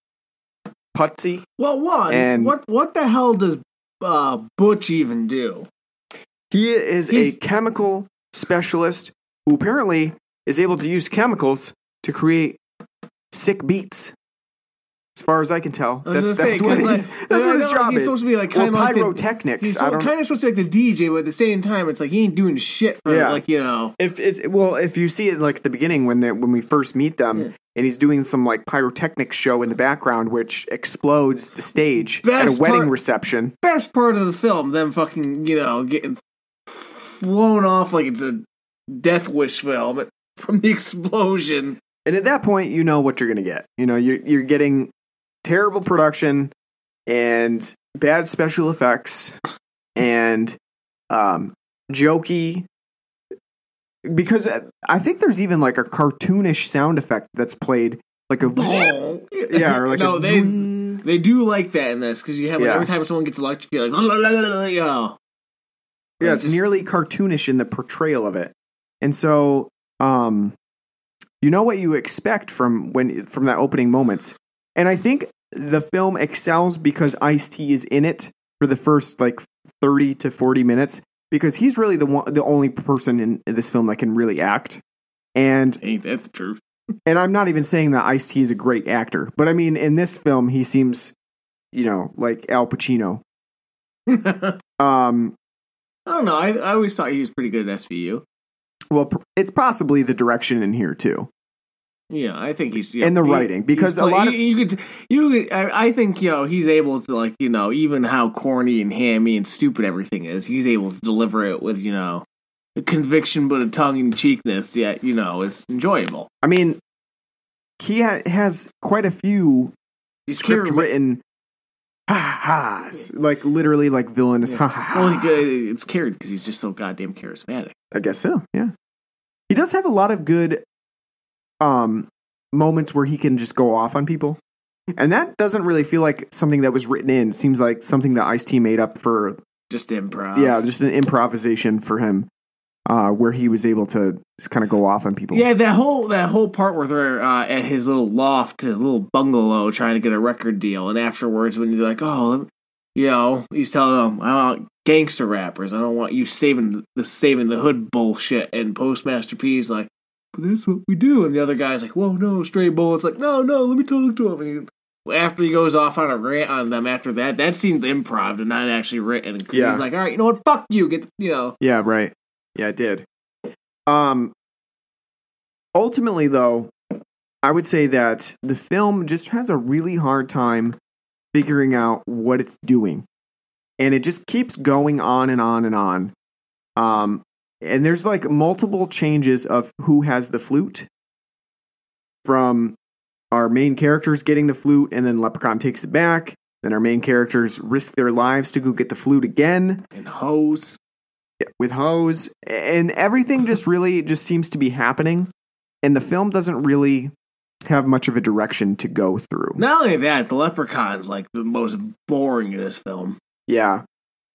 putsy.
Well, one,
And-
what what the hell does uh, Butch even do?
He is
He's-
a chemical specialist who apparently is able to use chemicals to create sick beats. As far as I can tell,
I
that's, that's
say,
what
like,
that's
I
what his
know, like,
job
he's
is.
supposed to be, like,
or
kinda like the-
pyrotechnics.
He's kind of supposed to be like the DJ, but at the same time, it's like he ain't doing shit for
Yeah.
like you know.
If it's well, if you see it like at the beginning when they when we first meet them,
Yeah.
and he's doing some like pyrotechnic show in the background, which explodes the stage at a wedding
part-
reception.
Best part of the film, them fucking you know getting flown off like it's a Death Wish film but from the explosion.
And at that point, you know what you're gonna get. You know, you're you're getting terrible production and bad special effects and um jokey. Because I think there's even like a cartoonish sound effect that's played, like a yeah, or like
no,
a
they they do like that in this because you have like,
Yeah.
every time someone gets electrocuted, like you know.
Yeah,
It's
it's
just-
nearly cartoonish in the portrayal of it. And so, um, you know what you expect from when from that opening moments. And I think the film excels because Ice T is in it for the first like thirty to forty minutes because he's really the one, the only person in this film that can really act. And
Ain't that the truth?
and I'm not even saying that Ice T is a great actor, but I mean in this film he seems, you know, like Al Pacino. Um, I
don't know. I, I always thought he was pretty good at SVU.
well, it's possibly the direction in here too.
Yeah, I think he's yeah,
And the
he-
writing, because a lot of-
you, you could you could, I, I think you know he's able to like you know even how corny and hammy and stupid everything is, he's able to deliver it with you know a conviction but a tongue in cheekness. Yet you know is enjoyable.
I mean, he ha- has quite a few
He's
script written ha ha's, like literally like villainous ha ha ha.
Well, he, it's carried because he's just so goddamn charismatic.
I guess so. Yeah, he does have a lot of good um moments where he can just go off on people, and that doesn't really feel like something that was written in. It seems like something that Ice T made up for.
Just improv.
Yeah, just an improvisation for him, uh, where he was able to just kind of go off on people.
Yeah, that whole that whole part where they're uh, at his little loft, his little bungalow, trying to get a record deal, and afterwards, when you're like, "Oh, you know," he's telling them, "I want gangster rappers. I don't want you saving the saving the hood bullshit." And Postmaster P's like, "But that's what we do." And the other guy's like, "Whoa, no, stray bullets." Like, "No, no, let me talk to him." And he, after he goes off on a rant on them, after that, that seemed improv and not actually written.
Yeah.
he's like, "All right, you know what? Fuck you. Get you know."
Yeah, right. Yeah, it did. Um ultimately though, I would say that the film just has a really hard time figuring out what it's doing. And it just keeps going on and on and on. Um and there's like multiple changes of who has the flute from our main characters getting the flute and then Leprechaun takes it back. Then our main characters risk their lives to go get the flute again
And hose.
with hose and everything just really just seems to be happening and the film doesn't really have much of a direction to go through
Not only that, the leprechaun's like the most boring in this film.
yeah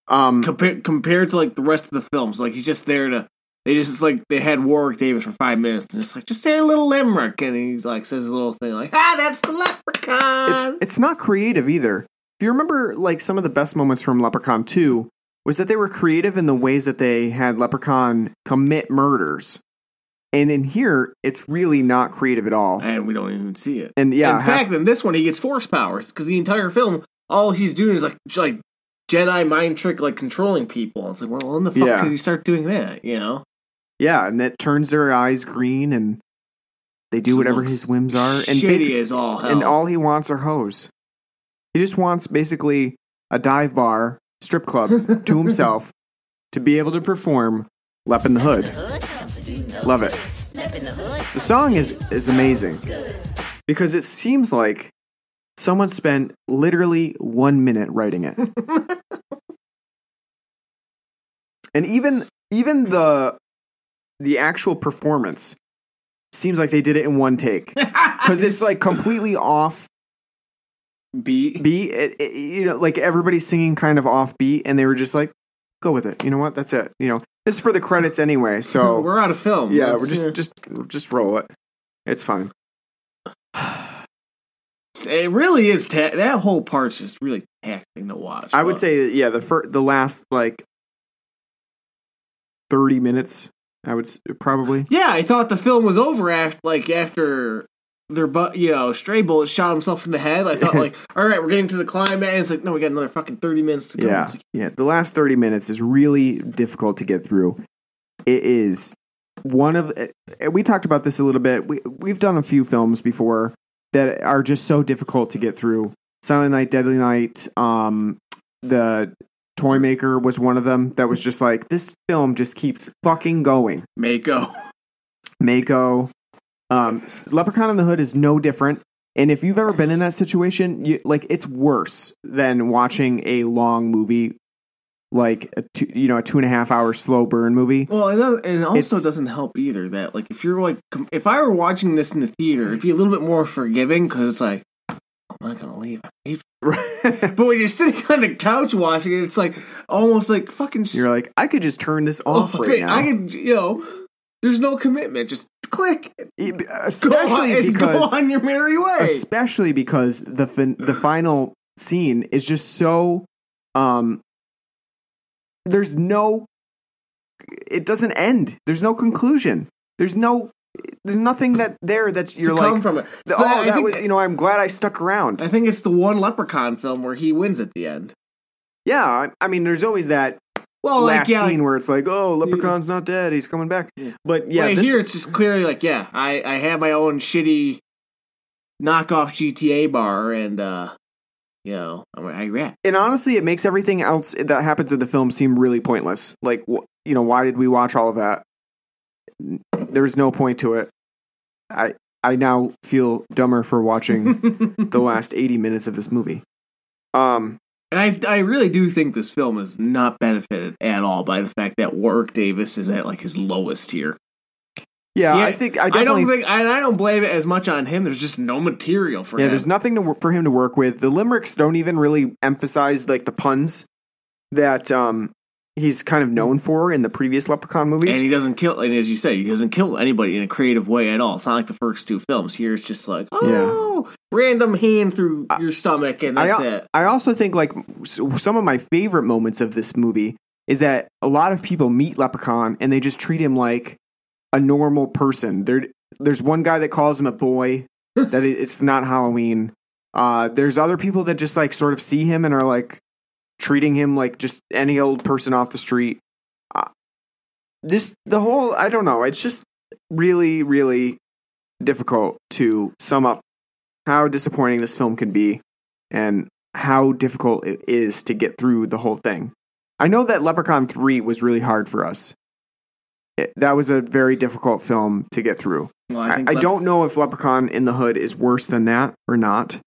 um
Compared compared to like the rest of the films. Like he's just there to they just like they had Warwick Davis for five minutes and just like just say a little limerick and he's like says his little thing like ah that's the leprechaun.
it's it's not creative either if you remember like some of the best moments from leprechaun 2 was that they were creative in the ways that they had Leprechaun commit murders. And in here, it's really not creative at all.
and we don't even see it.
And yeah,
in
half-
fact, in this one, he gets force powers because the entire film, all he's doing is like j- like Jedi mind trick, like controlling people. It's like, well, when the fuck
Yeah.
could he start doing that? You know,
yeah, and that turns their eyes green and they do
So
whatever his whims are. And
shitty as all hell.
and all he wants are hoes. He just wants basically a dive bar, strip club to himself to be able to perform Lep in the Hood.
Hood comes to do no
Love it.
Left in the hood.
The song is is amazing because it seems like someone spent literally one minute writing it, and even even the the actual performance seems like they did it in one take because it's like completely off
beat.
beat. It, it- you know, like everybody's singing kind of off beat, and they were just like, "Go with it." You know what? That's it. You know, it's for the credits anyway. So
we're out of film.
yeah,
Let's,
we're just
uh,
just just roll it. It's fine.
It really is. Ta- that whole part's just really taxing to watch.
I would say, yeah, the fir- the last like thirty minutes, I would s- probably.
Yeah, I thought the film was over after, like, after their butt, you know, stray bullet shot himself in the head. I thought, like, all right, we're getting to the climax. And it's like, no, we got another fucking thirty minutes to go.
Yeah,
like,
yeah. The last thirty minutes is really difficult to get through. It is one of. uh, We talked about this a little bit. We we've done a few films before that are just so difficult to get through. Silent Night, Deadly Night, um, the Toy Maker was one of them. That was just like this film just keeps fucking going.
Mako.
Mako. Um, Leprechaun in the Hood is no different. And if you've ever been in that situation, you, like it's worse than watching a long movie, like a two, you know a two and a half hour slow burn movie.
Well, and, and it also
It's-
doesn't help either that, like, if you're like, if I were watching this in the theater, it'd be a little bit more forgiving because it's like, I'm not gonna leave. I paid for it. But when you're sitting on the couch watching it, it's like almost like fucking.
You're like, I could just turn this off right
okay,
now,
I can, you know, there's no commitment. Just click, go
especially
go
because
on your merry way.
especially because the fin- the final scene is just so um there's no it doesn't end there's no conclusion there's no there's nothing that there that's you're
to come
like
from it.
oh
I
that
think-
was you know i'm glad i stuck around.
I think it's the one Leprechaun film where he wins at the end.
yeah I, I mean there's always that
Well,
last
like yeah,
scene
like,
where it's like oh leprechaun's not dead he's coming back. But yeah
right
this-
here it's just clearly like, yeah, I I have my own shitty knockoff GTA bar, and uh, you know, I'm
and honestly it makes everything else that happens in the film seem really pointless. Like you know why did we watch all of that there was no point to it i i now feel dumber for watching the last 80 minutes of this movie um
And I, I really do think this film is not benefited at all by the fact that Warwick Davis is at like his lowest tier.
yeah,
Yeah,
i think i
I, don't think, and I don't blame it as much on him. There's just no material for
yeah
him.
there's nothing to, for him to work with the limericks don't even really emphasize like the puns that um he's kind of known for in the previous leprechaun movies
and he doesn't kill. And as you say, he doesn't kill anybody in a creative way at all. It's not like the first two films. Here, it's just like, oh, random hand through your stomach, and that's
I,
it.
I also think like some of my favorite moments of this movie is that a lot of people meet Leprechaun and they just treat him like a normal person. There, there's one guy that calls him a boy. that it's not Halloween. Uh, there's other people that just like sort of see him and are like treating him like just any old person off the street. Uh, this the whole I don't know. It's just really really difficult to sum up how disappointing this film can be and how difficult it is to get through the whole thing. I know that Leprechaun 3 was really hard for us. It, that was a very difficult film to get through.
Well,
I,
think
I
Lep-
don't know if Leprechaun in the Hood is worse than that or not.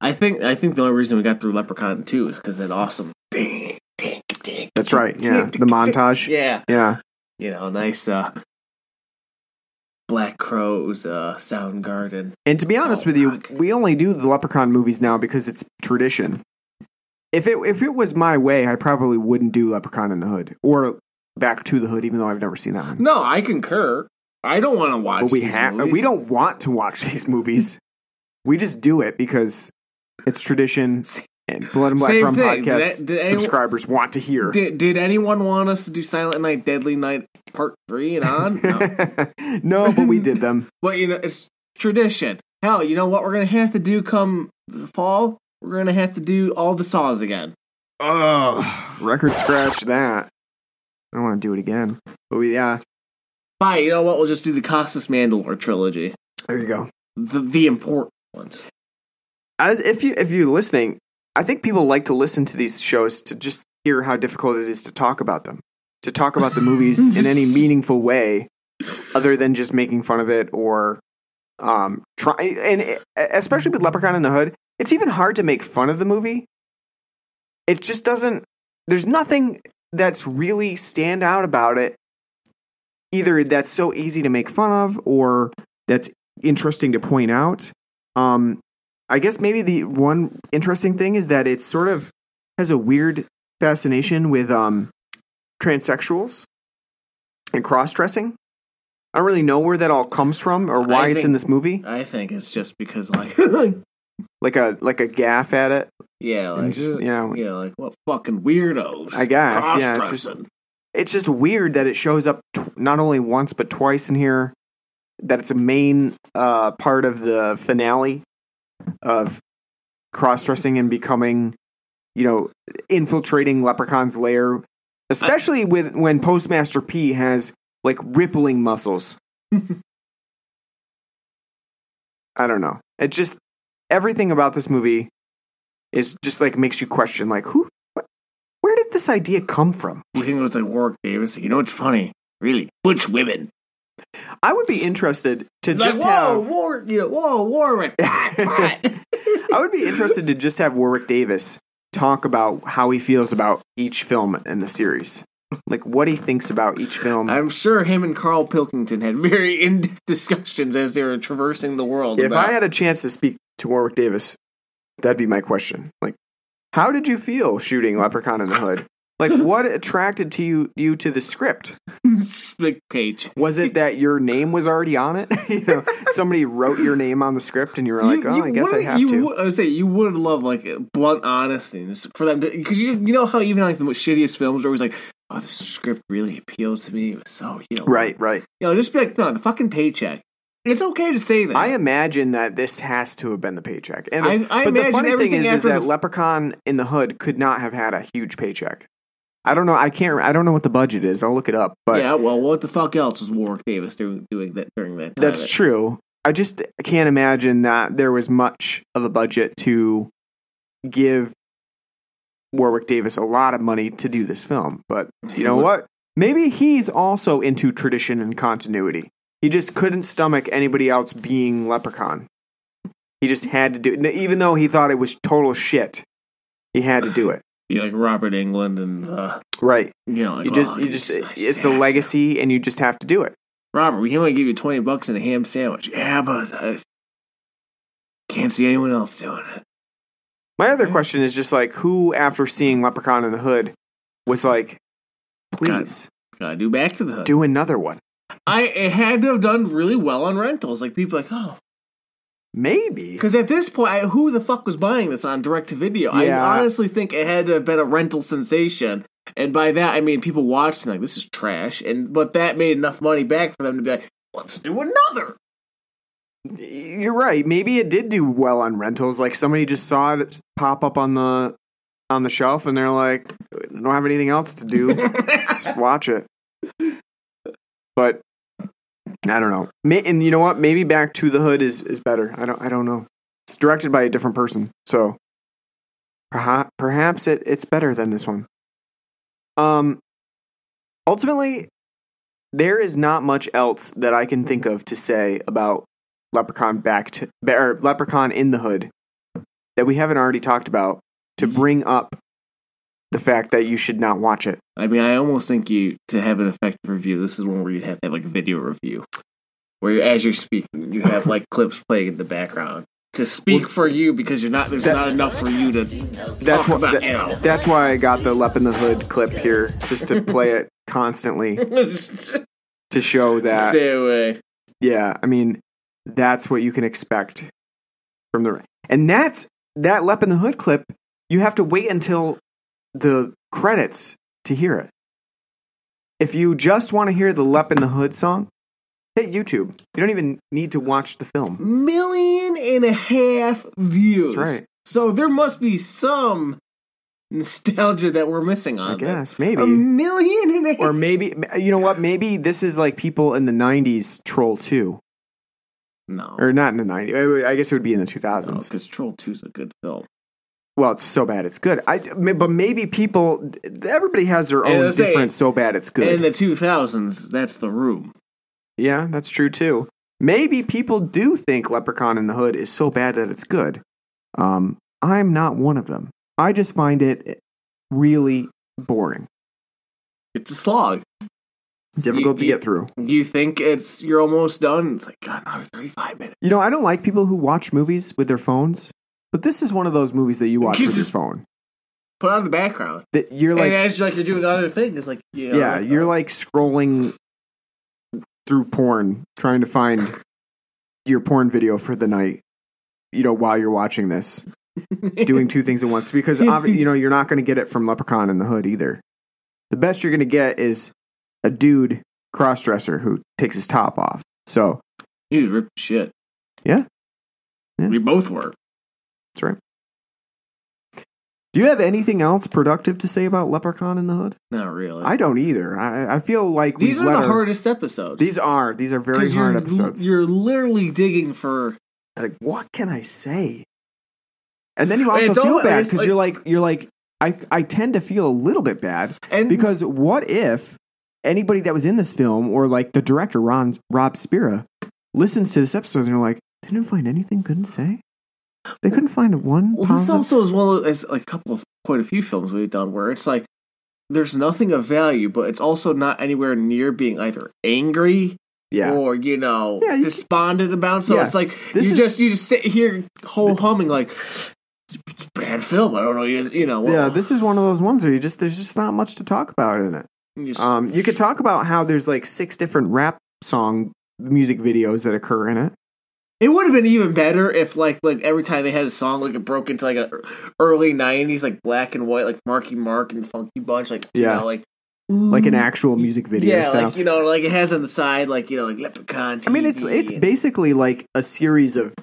I think I think the only reason we got through Leprechaun two is because that awesome ding ding ding.
That's right. Yeah, the montage.
Yeah,
Yeah.
you know, nice uh, Black Crowes uh, Soundgarden.
And to be honest
Oh,
with you, we only do the Leprechaun movies now because it's tradition. If it if it was my way, I probably wouldn't do Leprechaun in the Hood or Back to the Hood, even though I've never seen that one.
No, I concur. I don't want to watch.
but we
these
have
movies.
we don't want to watch these movies. we just do it because it's tradition and Blood and Black
Same
Rum
thing.
Podcast
that- did anyone-
subscribers want to hear.
Did, did anyone want us to do Silent Night, Deadly Night Part Three and on? No.
no, but we did them.
but you know, it's tradition. Hell, you know what we're gonna have to do come the fall? We're gonna have to do all the saws again.
Oh, record scratch that. I don't want to do it again. But we, yeah,
Bye. You know what? We'll just do the Costas Mandylor trilogy,
there you go.
the the important ones.
As if you if you're listening, I think people like to listen to these shows to just hear how difficult it is to talk about them, to talk about the movies in any meaningful way, other than just making fun of it or um try. And it- especially with Leprechaun in the Hood, it's even hard to make fun of the movie. It just doesn't. There's nothing that's really stand out about it. Either that's so easy to make fun of, or that's interesting to point out. Um, I guess maybe the one interesting thing is that it sort of has a weird fascination with um, transsexuals and cross dressing. I don't really know where that all comes from or why
I
it's
think-
in this movie.
I think it's just because like
Like a like a gaff at it.
yeah,
And
like
just, know-
yeah, like what fucking weirdos.
I guess, yeah, it's just- It's just weird that it shows up tw- not only once but twice in here. That it's a main uh, part of the finale of cross dressing and becoming, you know, infiltrating Leprechaun's lair, especially with when Postmaster P has like rippling muscles. I don't know. It just everything about this movie is just like makes you question like who what, where did this idea come from?
You think it was like Warwick Davis? You know what's funny? Really, butch women.
I would be interested to
Like,
just
whoa,
have
Warwick, you know, whoa, Warwick.
I would be interested to just have Warwick Davis talk about how he feels about each film in the series. Like what he thinks about each film.
I'm sure him and Carl Pilkington had very in-depth discussions as they were traversing the world.
if
about,
I had a chance to speak to Warwick Davis, that'd be my question. Like, how did you feel shooting Leprechaun in the Hood? Like, what attracted to you you to the script?
Split page.
Was it that your name was already on it? you know, somebody wrote your name on the script, and you were like,
You-
"Oh,
you
I guess I have
you
to."
I would say you would love like blunt honesty for them because you you know how even like the most shittiest films are always like oh the script really appealed to me it was so you know
Right, right.
you know just be like no the fucking paycheck it's okay to say that
I imagine that this has to have been the paycheck. And
I- I
but the funny thing is, is that
the-
Leprechaun in the Hood could not have had a huge paycheck. I don't know. I can't. I don't know what the budget is. I'll look it up. But
yeah well what the fuck else was Warwick Davis doing doing that during that time
that's true. I just can't imagine that there was much of a budget to give Warwick Davis a lot of money to do this film. But you know what? Maybe he's also into tradition and continuity. He just couldn't stomach anybody else being Leprechaun. He just had to do it, even though he thought it was total shit. He had to do it.
Be like Robert Englund and uh,
Right.
you know like,
You just,
oh,
you just, it's a
have to.
legacy, and you just have to do it.
Robert we can only give you twenty bucks and a ham sandwich yeah but I can't see anyone else doing it
My other question is just like, who after seeing Leprechaun in the Hood was like, please
gotta do back to the hood.
do another one?
I it had to have done really well on rentals. Like people like, oh,
Maybe.
because at this point, I, who the fuck was buying this on direct to video?
Yeah.
I honestly think it had to have been a rental sensation. And by that, I mean people watched and like this is trash. And but that made enough money back for them to be like, let's do another.
You're right. Maybe it did do well on rentals. Like somebody just saw it pop up on the on the shelf, and they're like, "I don't have anything else to do. Just watch it." But I don't know. May, and you know what? Maybe Back to the Hood is is better. I don't. I don't know. It's directed by a different person, so perhaps perhaps it, it's better than this one. Um. Ultimately, there is not much else that I can think of to say about Leprechaun back to or Leprechaun in the Hood that we haven't already talked about to bring up the fact that you should not watch it.
I mean, I almost think you to have an effective review. This is one where you'd have to have like a video review, where you, as you're speaking, you have like clips playing in the background to speak for you because you're not. There's
That-
not enough for you to.
That's what.
about,
that-
you know.
that's why I got the Lep in the Hood clip here, just to play it constantly to show that.
Stay away.
Yeah, I mean, that's what you can expect from the. And that's that Lep in the Hood clip you have to wait until the credits to hear it. If you just want to hear the Lep in the Hood song, hit YouTube. You don't even need to watch the film.
Million and a half views.
That's right.
So there must be some nostalgia that we're missing on
I guess maybe.
A million and a half.
or maybe you know what? Maybe this is like people in the '90s troll too,
no.
or not in the '90s. I guess it would be in the 2000s.
because Troll 2 is a good film.
Well, it's so bad it's good. I but maybe people. Everybody has their own different. So bad it's good.
In the 2000s, that's the room.
yeah, that's true too. Maybe people do think Leprechaun in the Hood is so bad that it's good. Um, I'm not one of them. I just find it really boring,
It's a slog.
difficult to
you-
get through.
You think it's you're almost done? It's like God, another 35 minutes.
You know, I don't like people who watch movies with their phones, but this is one of those movies that you watch
You
with your phone.
put on the background.
That you're like,
and as like you're doing other things, like know,
yeah, you're like scrolling through porn trying to find your porn video for the night. You know, while you're watching this, doing two things at once because you know you're not going to get it from Leprechaun in the Hood either. The best you're going to get is a dude crossdresser who takes his top off. So
he was ripped shit.
Yeah. Yeah.
we both were.
That's right. Do you have anything else productive to say about Leprechaun in the Hood?
Not really.
I don't either. I, I feel like
These are the
our-
hardest episodes.
These are these are very hard episodes.
You're literally digging for.
like, what can I say? And then you also
It's
feel
all-
bad because
like-
you're like you're like I I tend to feel a little bit bad
And
because what if anybody that was in this film or like the director Ron Rob Spera listens to this episode and they're like they didn't find anything good to say. They couldn't find one.
Well, this also is well as like a couple of quite a few films we've done where it's like there's nothing of value, but it's also not anywhere near being either angry
yeah.
or you know
Yeah, you-
despondent about. So
Yeah.
it's like
This
you
is-
just you just sit here whole humming like it's, a bad film. I don't know. You, you know.
yeah, this is one of those ones where you just there's just not much to talk about in it.
you just-
Um, you could talk about how there's like six different rap song music videos that occur in it.
It would have been even better if like like every time they had a song like it broke into like a early '90s like black and white like Marky Mark and Funky Bunch like you
Yeah.
know, like
Like an actual music video
yeah
style.
like you know like it has on the side like you know like Leprechaun.
I mean, it's it's
and-
basically like a series of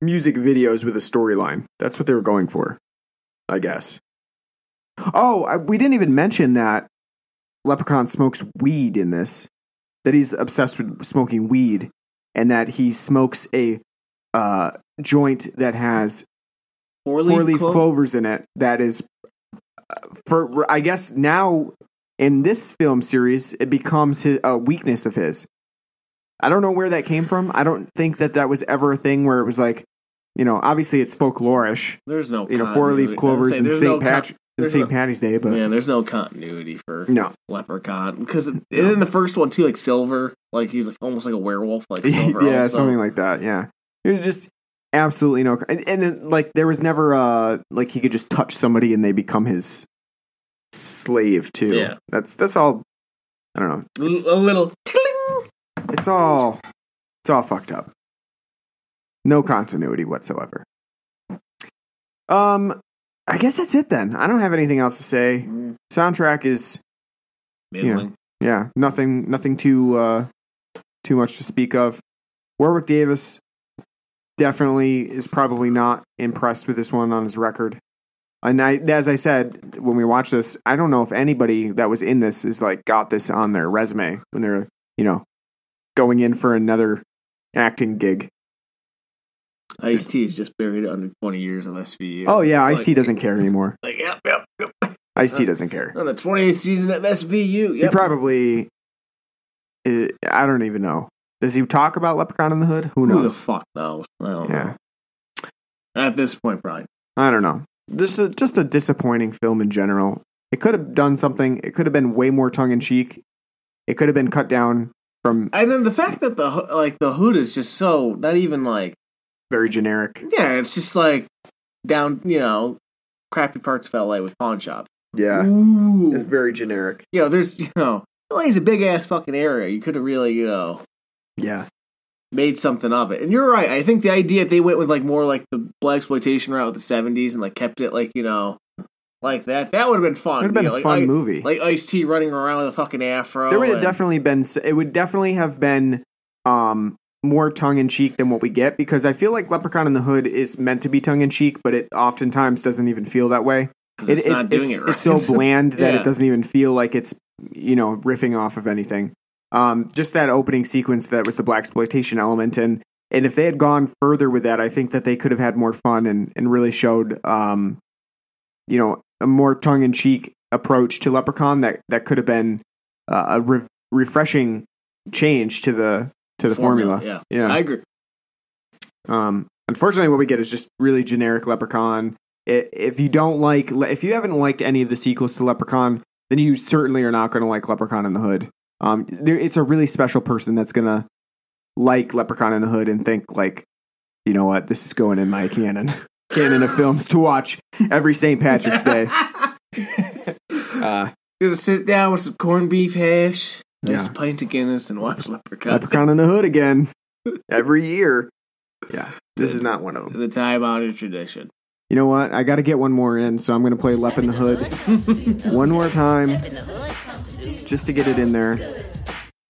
music videos with a storyline. That's what they were going for, I guess. Oh, I, we didn't even mention that Leprechaun smokes weed in this. That he's obsessed with smoking weed, and that he smokes a uh, joint that has
four leaf,
four leaf
clo-
clovers in it. That is, uh, for I guess now in this film series, it becomes his, a weakness of his. I don't know where that came from. I don't think that that was ever a thing where it was like, you know, obviously it's folklorish,
There's no
you know, four leaf clovers and St.
no
Patrick
there's
St.
no-
Patty's Day, but
Yeah, there's no continuity for
no,
Leprechaun because in the first one too, like Silver, like he's like almost like a werewolf, like Silver.
yeah,
also.
something like that. Yeah, there's just absolutely no, and, and it, like there was never uh like he could just touch somebody and they become his slave too.
Yeah.
that's that's all. I don't know. It's,
a little.
it's all it's all fucked up. No continuity whatsoever. Um, I guess that's it then. I don't have anything else to say. Soundtrack is
Middling.
yeah, nothing nothing too uh too much to speak of. Warwick Davis definitely is probably not impressed with this one on his record. And I, as I said when we watched this, I don't know if anybody that was in this is like got this on their resume when they're you know going in for another acting gig.
Ice T is just buried under 20 years of SVU.
Oh yeah,
Like-
Ice T doesn't care anymore.
Like, yep, yep, yep.
Ice T doesn't care.
On the 28th season of SVU.
He probably, uh, I don't even know. Does he talk about Leprechaun in the Hood? Who
Who the
knows?
fuck knows? I don't
Yeah.
know. At this point, probably.
I don't know. This is just a disappointing film in general. It could have done something. It could have been way more tongue in cheek. It could have been cut down from
And then the fact that the like the hood is just so not even like
very generic.
yeah, it's just like down you know crappy parts of LA with pawn shops.
Yeah,
Ooh.
it's very generic.
you know, there's you know LA's a big ass fucking area. You could have really you know
Yeah,
made something of it. And you're right. I think the idea that they went with like more like the black exploitation route with the '70s and like kept it like you know like that. That would have been fun.
It'd have been a
know, like,
fun
I-
movie.
Like Ice T running around with a fucking afro.
there would have
and-
definitely been. It would definitely have been um, more tongue in cheek than what we get because I feel like Leprechaun in the Hood is meant to be tongue in cheek, but it oftentimes doesn't even feel that way.
it's not doing
it's,
it right.
it's so bland that
Yeah.
it doesn't even feel like it's you know riffing off of anything. Um, just that opening sequence that was the black exploitation element, and and if they had gone further with that, I think that they could have had more fun and and really showed um, you know a more tongue in cheek approach to Leprechaun that that could have been uh, a re- refreshing change to the to the formula.
Yeah,
Yeah.
I agree.
Um, unfortunately, what we get is just really generic Leprechaun. If you don't like, if you haven't liked any of the sequels to Leprechaun, then you certainly are not going to like Leprechaun in the Hood. Um, there, it's a really special person that's going to like Leprechaun in the Hood and think like, you know what, this is going in my canon, canon of films to watch every St. Patrick's Day. Uh,
Gonna sit down with some corned beef hash,
Yeah.
pint of Guinness, and watch Leprechaun.
Leprechaun in the Hood again every year. Yeah, this is not one of them.
the time honored tradition.
You know what? I got to get one more in, so I'm going to play Lep in the Hood one more time
In the hood comes to do
just to get it in there.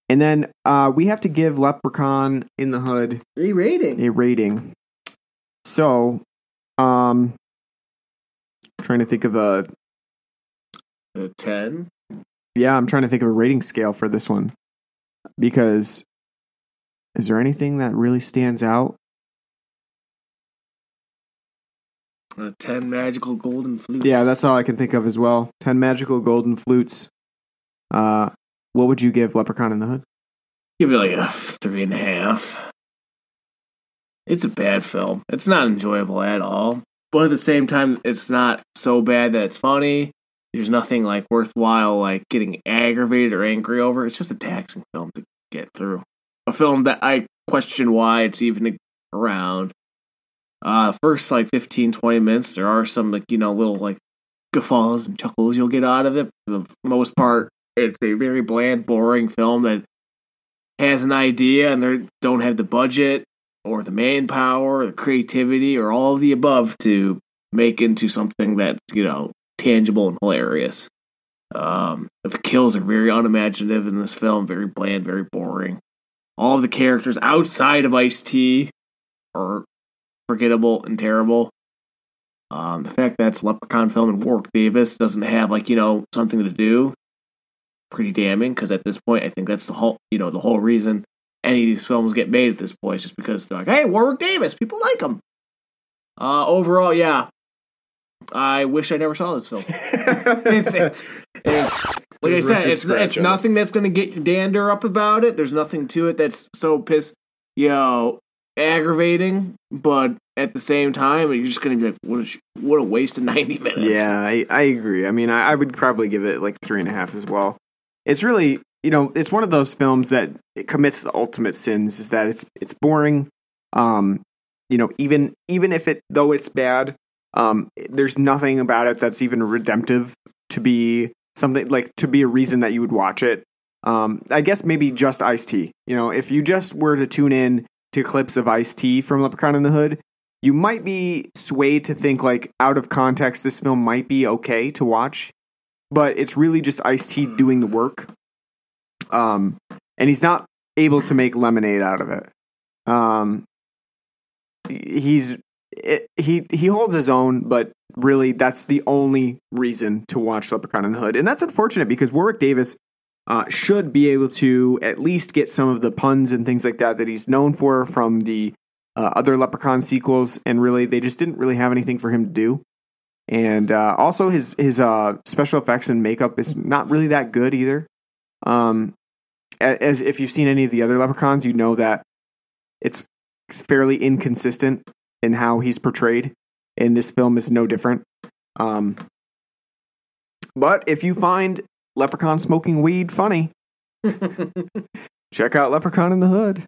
And then uh, we have to give Leprechaun in the Hood
Re-rating.
a rating. So, um, trying to think of a
A ten.
Yeah, I'm trying to think of a rating scale for this one because is there anything that really stands out?
A ten magical golden flutes.
Yeah, that's all I can think of as well. Ten magical golden flutes. Uh, what would you give Leprechaun in the Hood?
Give it like a three and a half. It's a bad film. It's not enjoyable at all. But at the same time, it's not so bad that it's funny. There's nothing like worthwhile like getting aggravated or angry over. It's just a taxing film to get through. A film that I question why it's even around. Uh first like 15, 20 minutes, there are some like, you know, little like guffaws and chuckles you'll get out of it. For the most part, it's a very bland, boring film that has an idea and they don't have the budget or the manpower, or the creativity, or all of the above to make into something that's you know tangible and hilarious. Um, the kills are very unimaginative in this film, very bland, very boring. All of the characters outside of Ice T are forgettable and terrible. Um, the fact that it's Leprechaun film and Warwick Davis doesn't have like you know something to do, pretty damning. Because at this point, I think that's the whole you know the whole reason any of these films get made at this point is just because they're like, hey, Warwick Davis, people like him. Uh, overall, yeah, I wish I never saw this film. it's, it's, it's like I said, it's it's nothing that's going to get your dander up about it. There's nothing to it that's so piss, you know, aggravating. But at the same time, you're just going to be like, what a what a waste of ninety minutes.
Yeah, I, I agree. I mean, I, I would probably give it like three and a half as well. It's really, you know, it's one of those films that it commits the ultimate sins. Is that it's it's boring. Um, you know, even even if it though it's bad, um, there's nothing about it that's even redemptive to be something like to be a reason that you would watch it. Um, I guess maybe just Ice T. You know, if you just were to tune in to clips of Ice T from Leprechaun in the Hood, you might be swayed to think like out of context this film might be okay to watch but it's really just ice t doing the work um and he's not able to make lemonade out of it um he's it, he he holds his own but really that's the only reason to watch leprechaun in the hood and that's unfortunate because warwick davis uh, should be able to at least get some of the puns and things like that that he's known for from the uh, other Leprechaun sequels, and really they just didn't really have anything for him to do. And uh, also his his uh, special effects and makeup is not really that good either. Um, as if you've seen any of the other Leprechauns, you know that it's fairly inconsistent in how he's portrayed. And this film is no different. Um, but if you find Leprechaun smoking weed funny, check out Leprechaun in the Hood.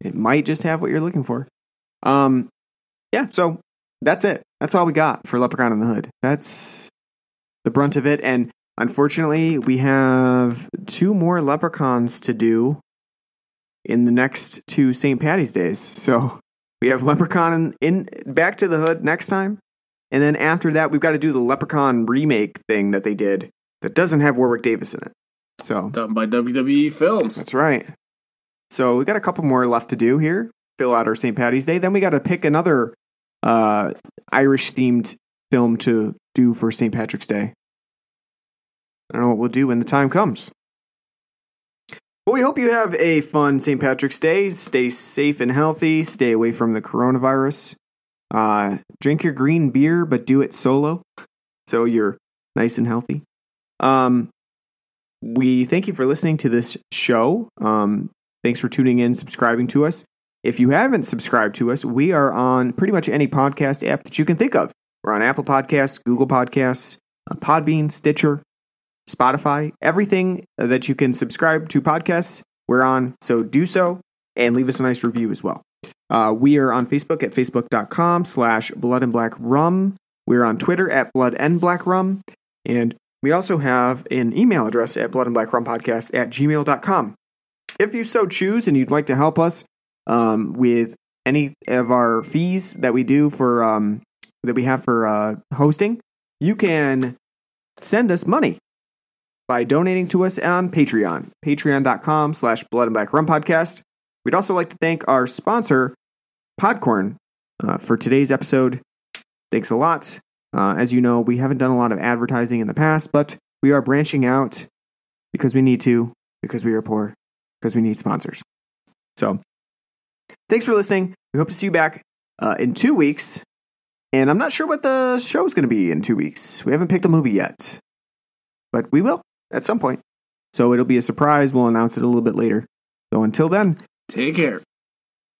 It might just have what you're looking for. Um, yeah, so that's it. That's all we got for Leprechaun in the Hood. That's the brunt of it. And unfortunately, we have two more leprechauns to do in the next two St. Patty's days. So we have Leprechaun in, in Back to the Hood next time. And then after that, we've got to do the Leprechaun remake thing that they did that doesn't have Warwick Davis in it. So
Done by WWE Films.
that's right. So we got a couple more left to do here. Fill out our St. Patty's Day. Then we got to pick another uh, Irish themed film to do for St. Patrick's Day. I don't know what we'll do when the time comes. But we hope you have a fun St. Patrick's Day. Stay safe and healthy. Stay away from the coronavirus. Uh, drink your green beer, but do it solo, so you're nice and healthy. Um, we thank you for listening to this show. Um, thanks for tuning in, subscribing to us. If you haven't subscribed to us, we are on pretty much any podcast app that you can think of. We're on Apple Podcasts, Google Podcasts, uh, Podbean, Stitcher, Spotify, everything that you can subscribe to podcasts, we're on. So do so and leave us a nice review as well. Uh, we are on Facebook at facebook.com slash blood and black rum. We're on Twitter at blood and black rum. And we also have an email address at blood and black rum podcast at gmail.com. If you so choose and you'd like to help us um, with any of our fees that we do for um, that we have for uh, hosting, you can send us money by donating to us on Patreon, patreon.com slash blood and black rum podcast. We'd also like to thank our sponsor, Podcorn, uh, for today's episode. Thanks a lot. Uh, as you know, we haven't done a lot of advertising in the past, but we are branching out because we need to, because we are poor, because we need sponsors. So, thanks for listening. We hope to see you back uh, in two weeks. And I'm not sure what the show is going to be in two weeks. We haven't picked a movie yet, but we will at some point. So it'll be a surprise. We'll announce it a little bit later. So until then,
Take care.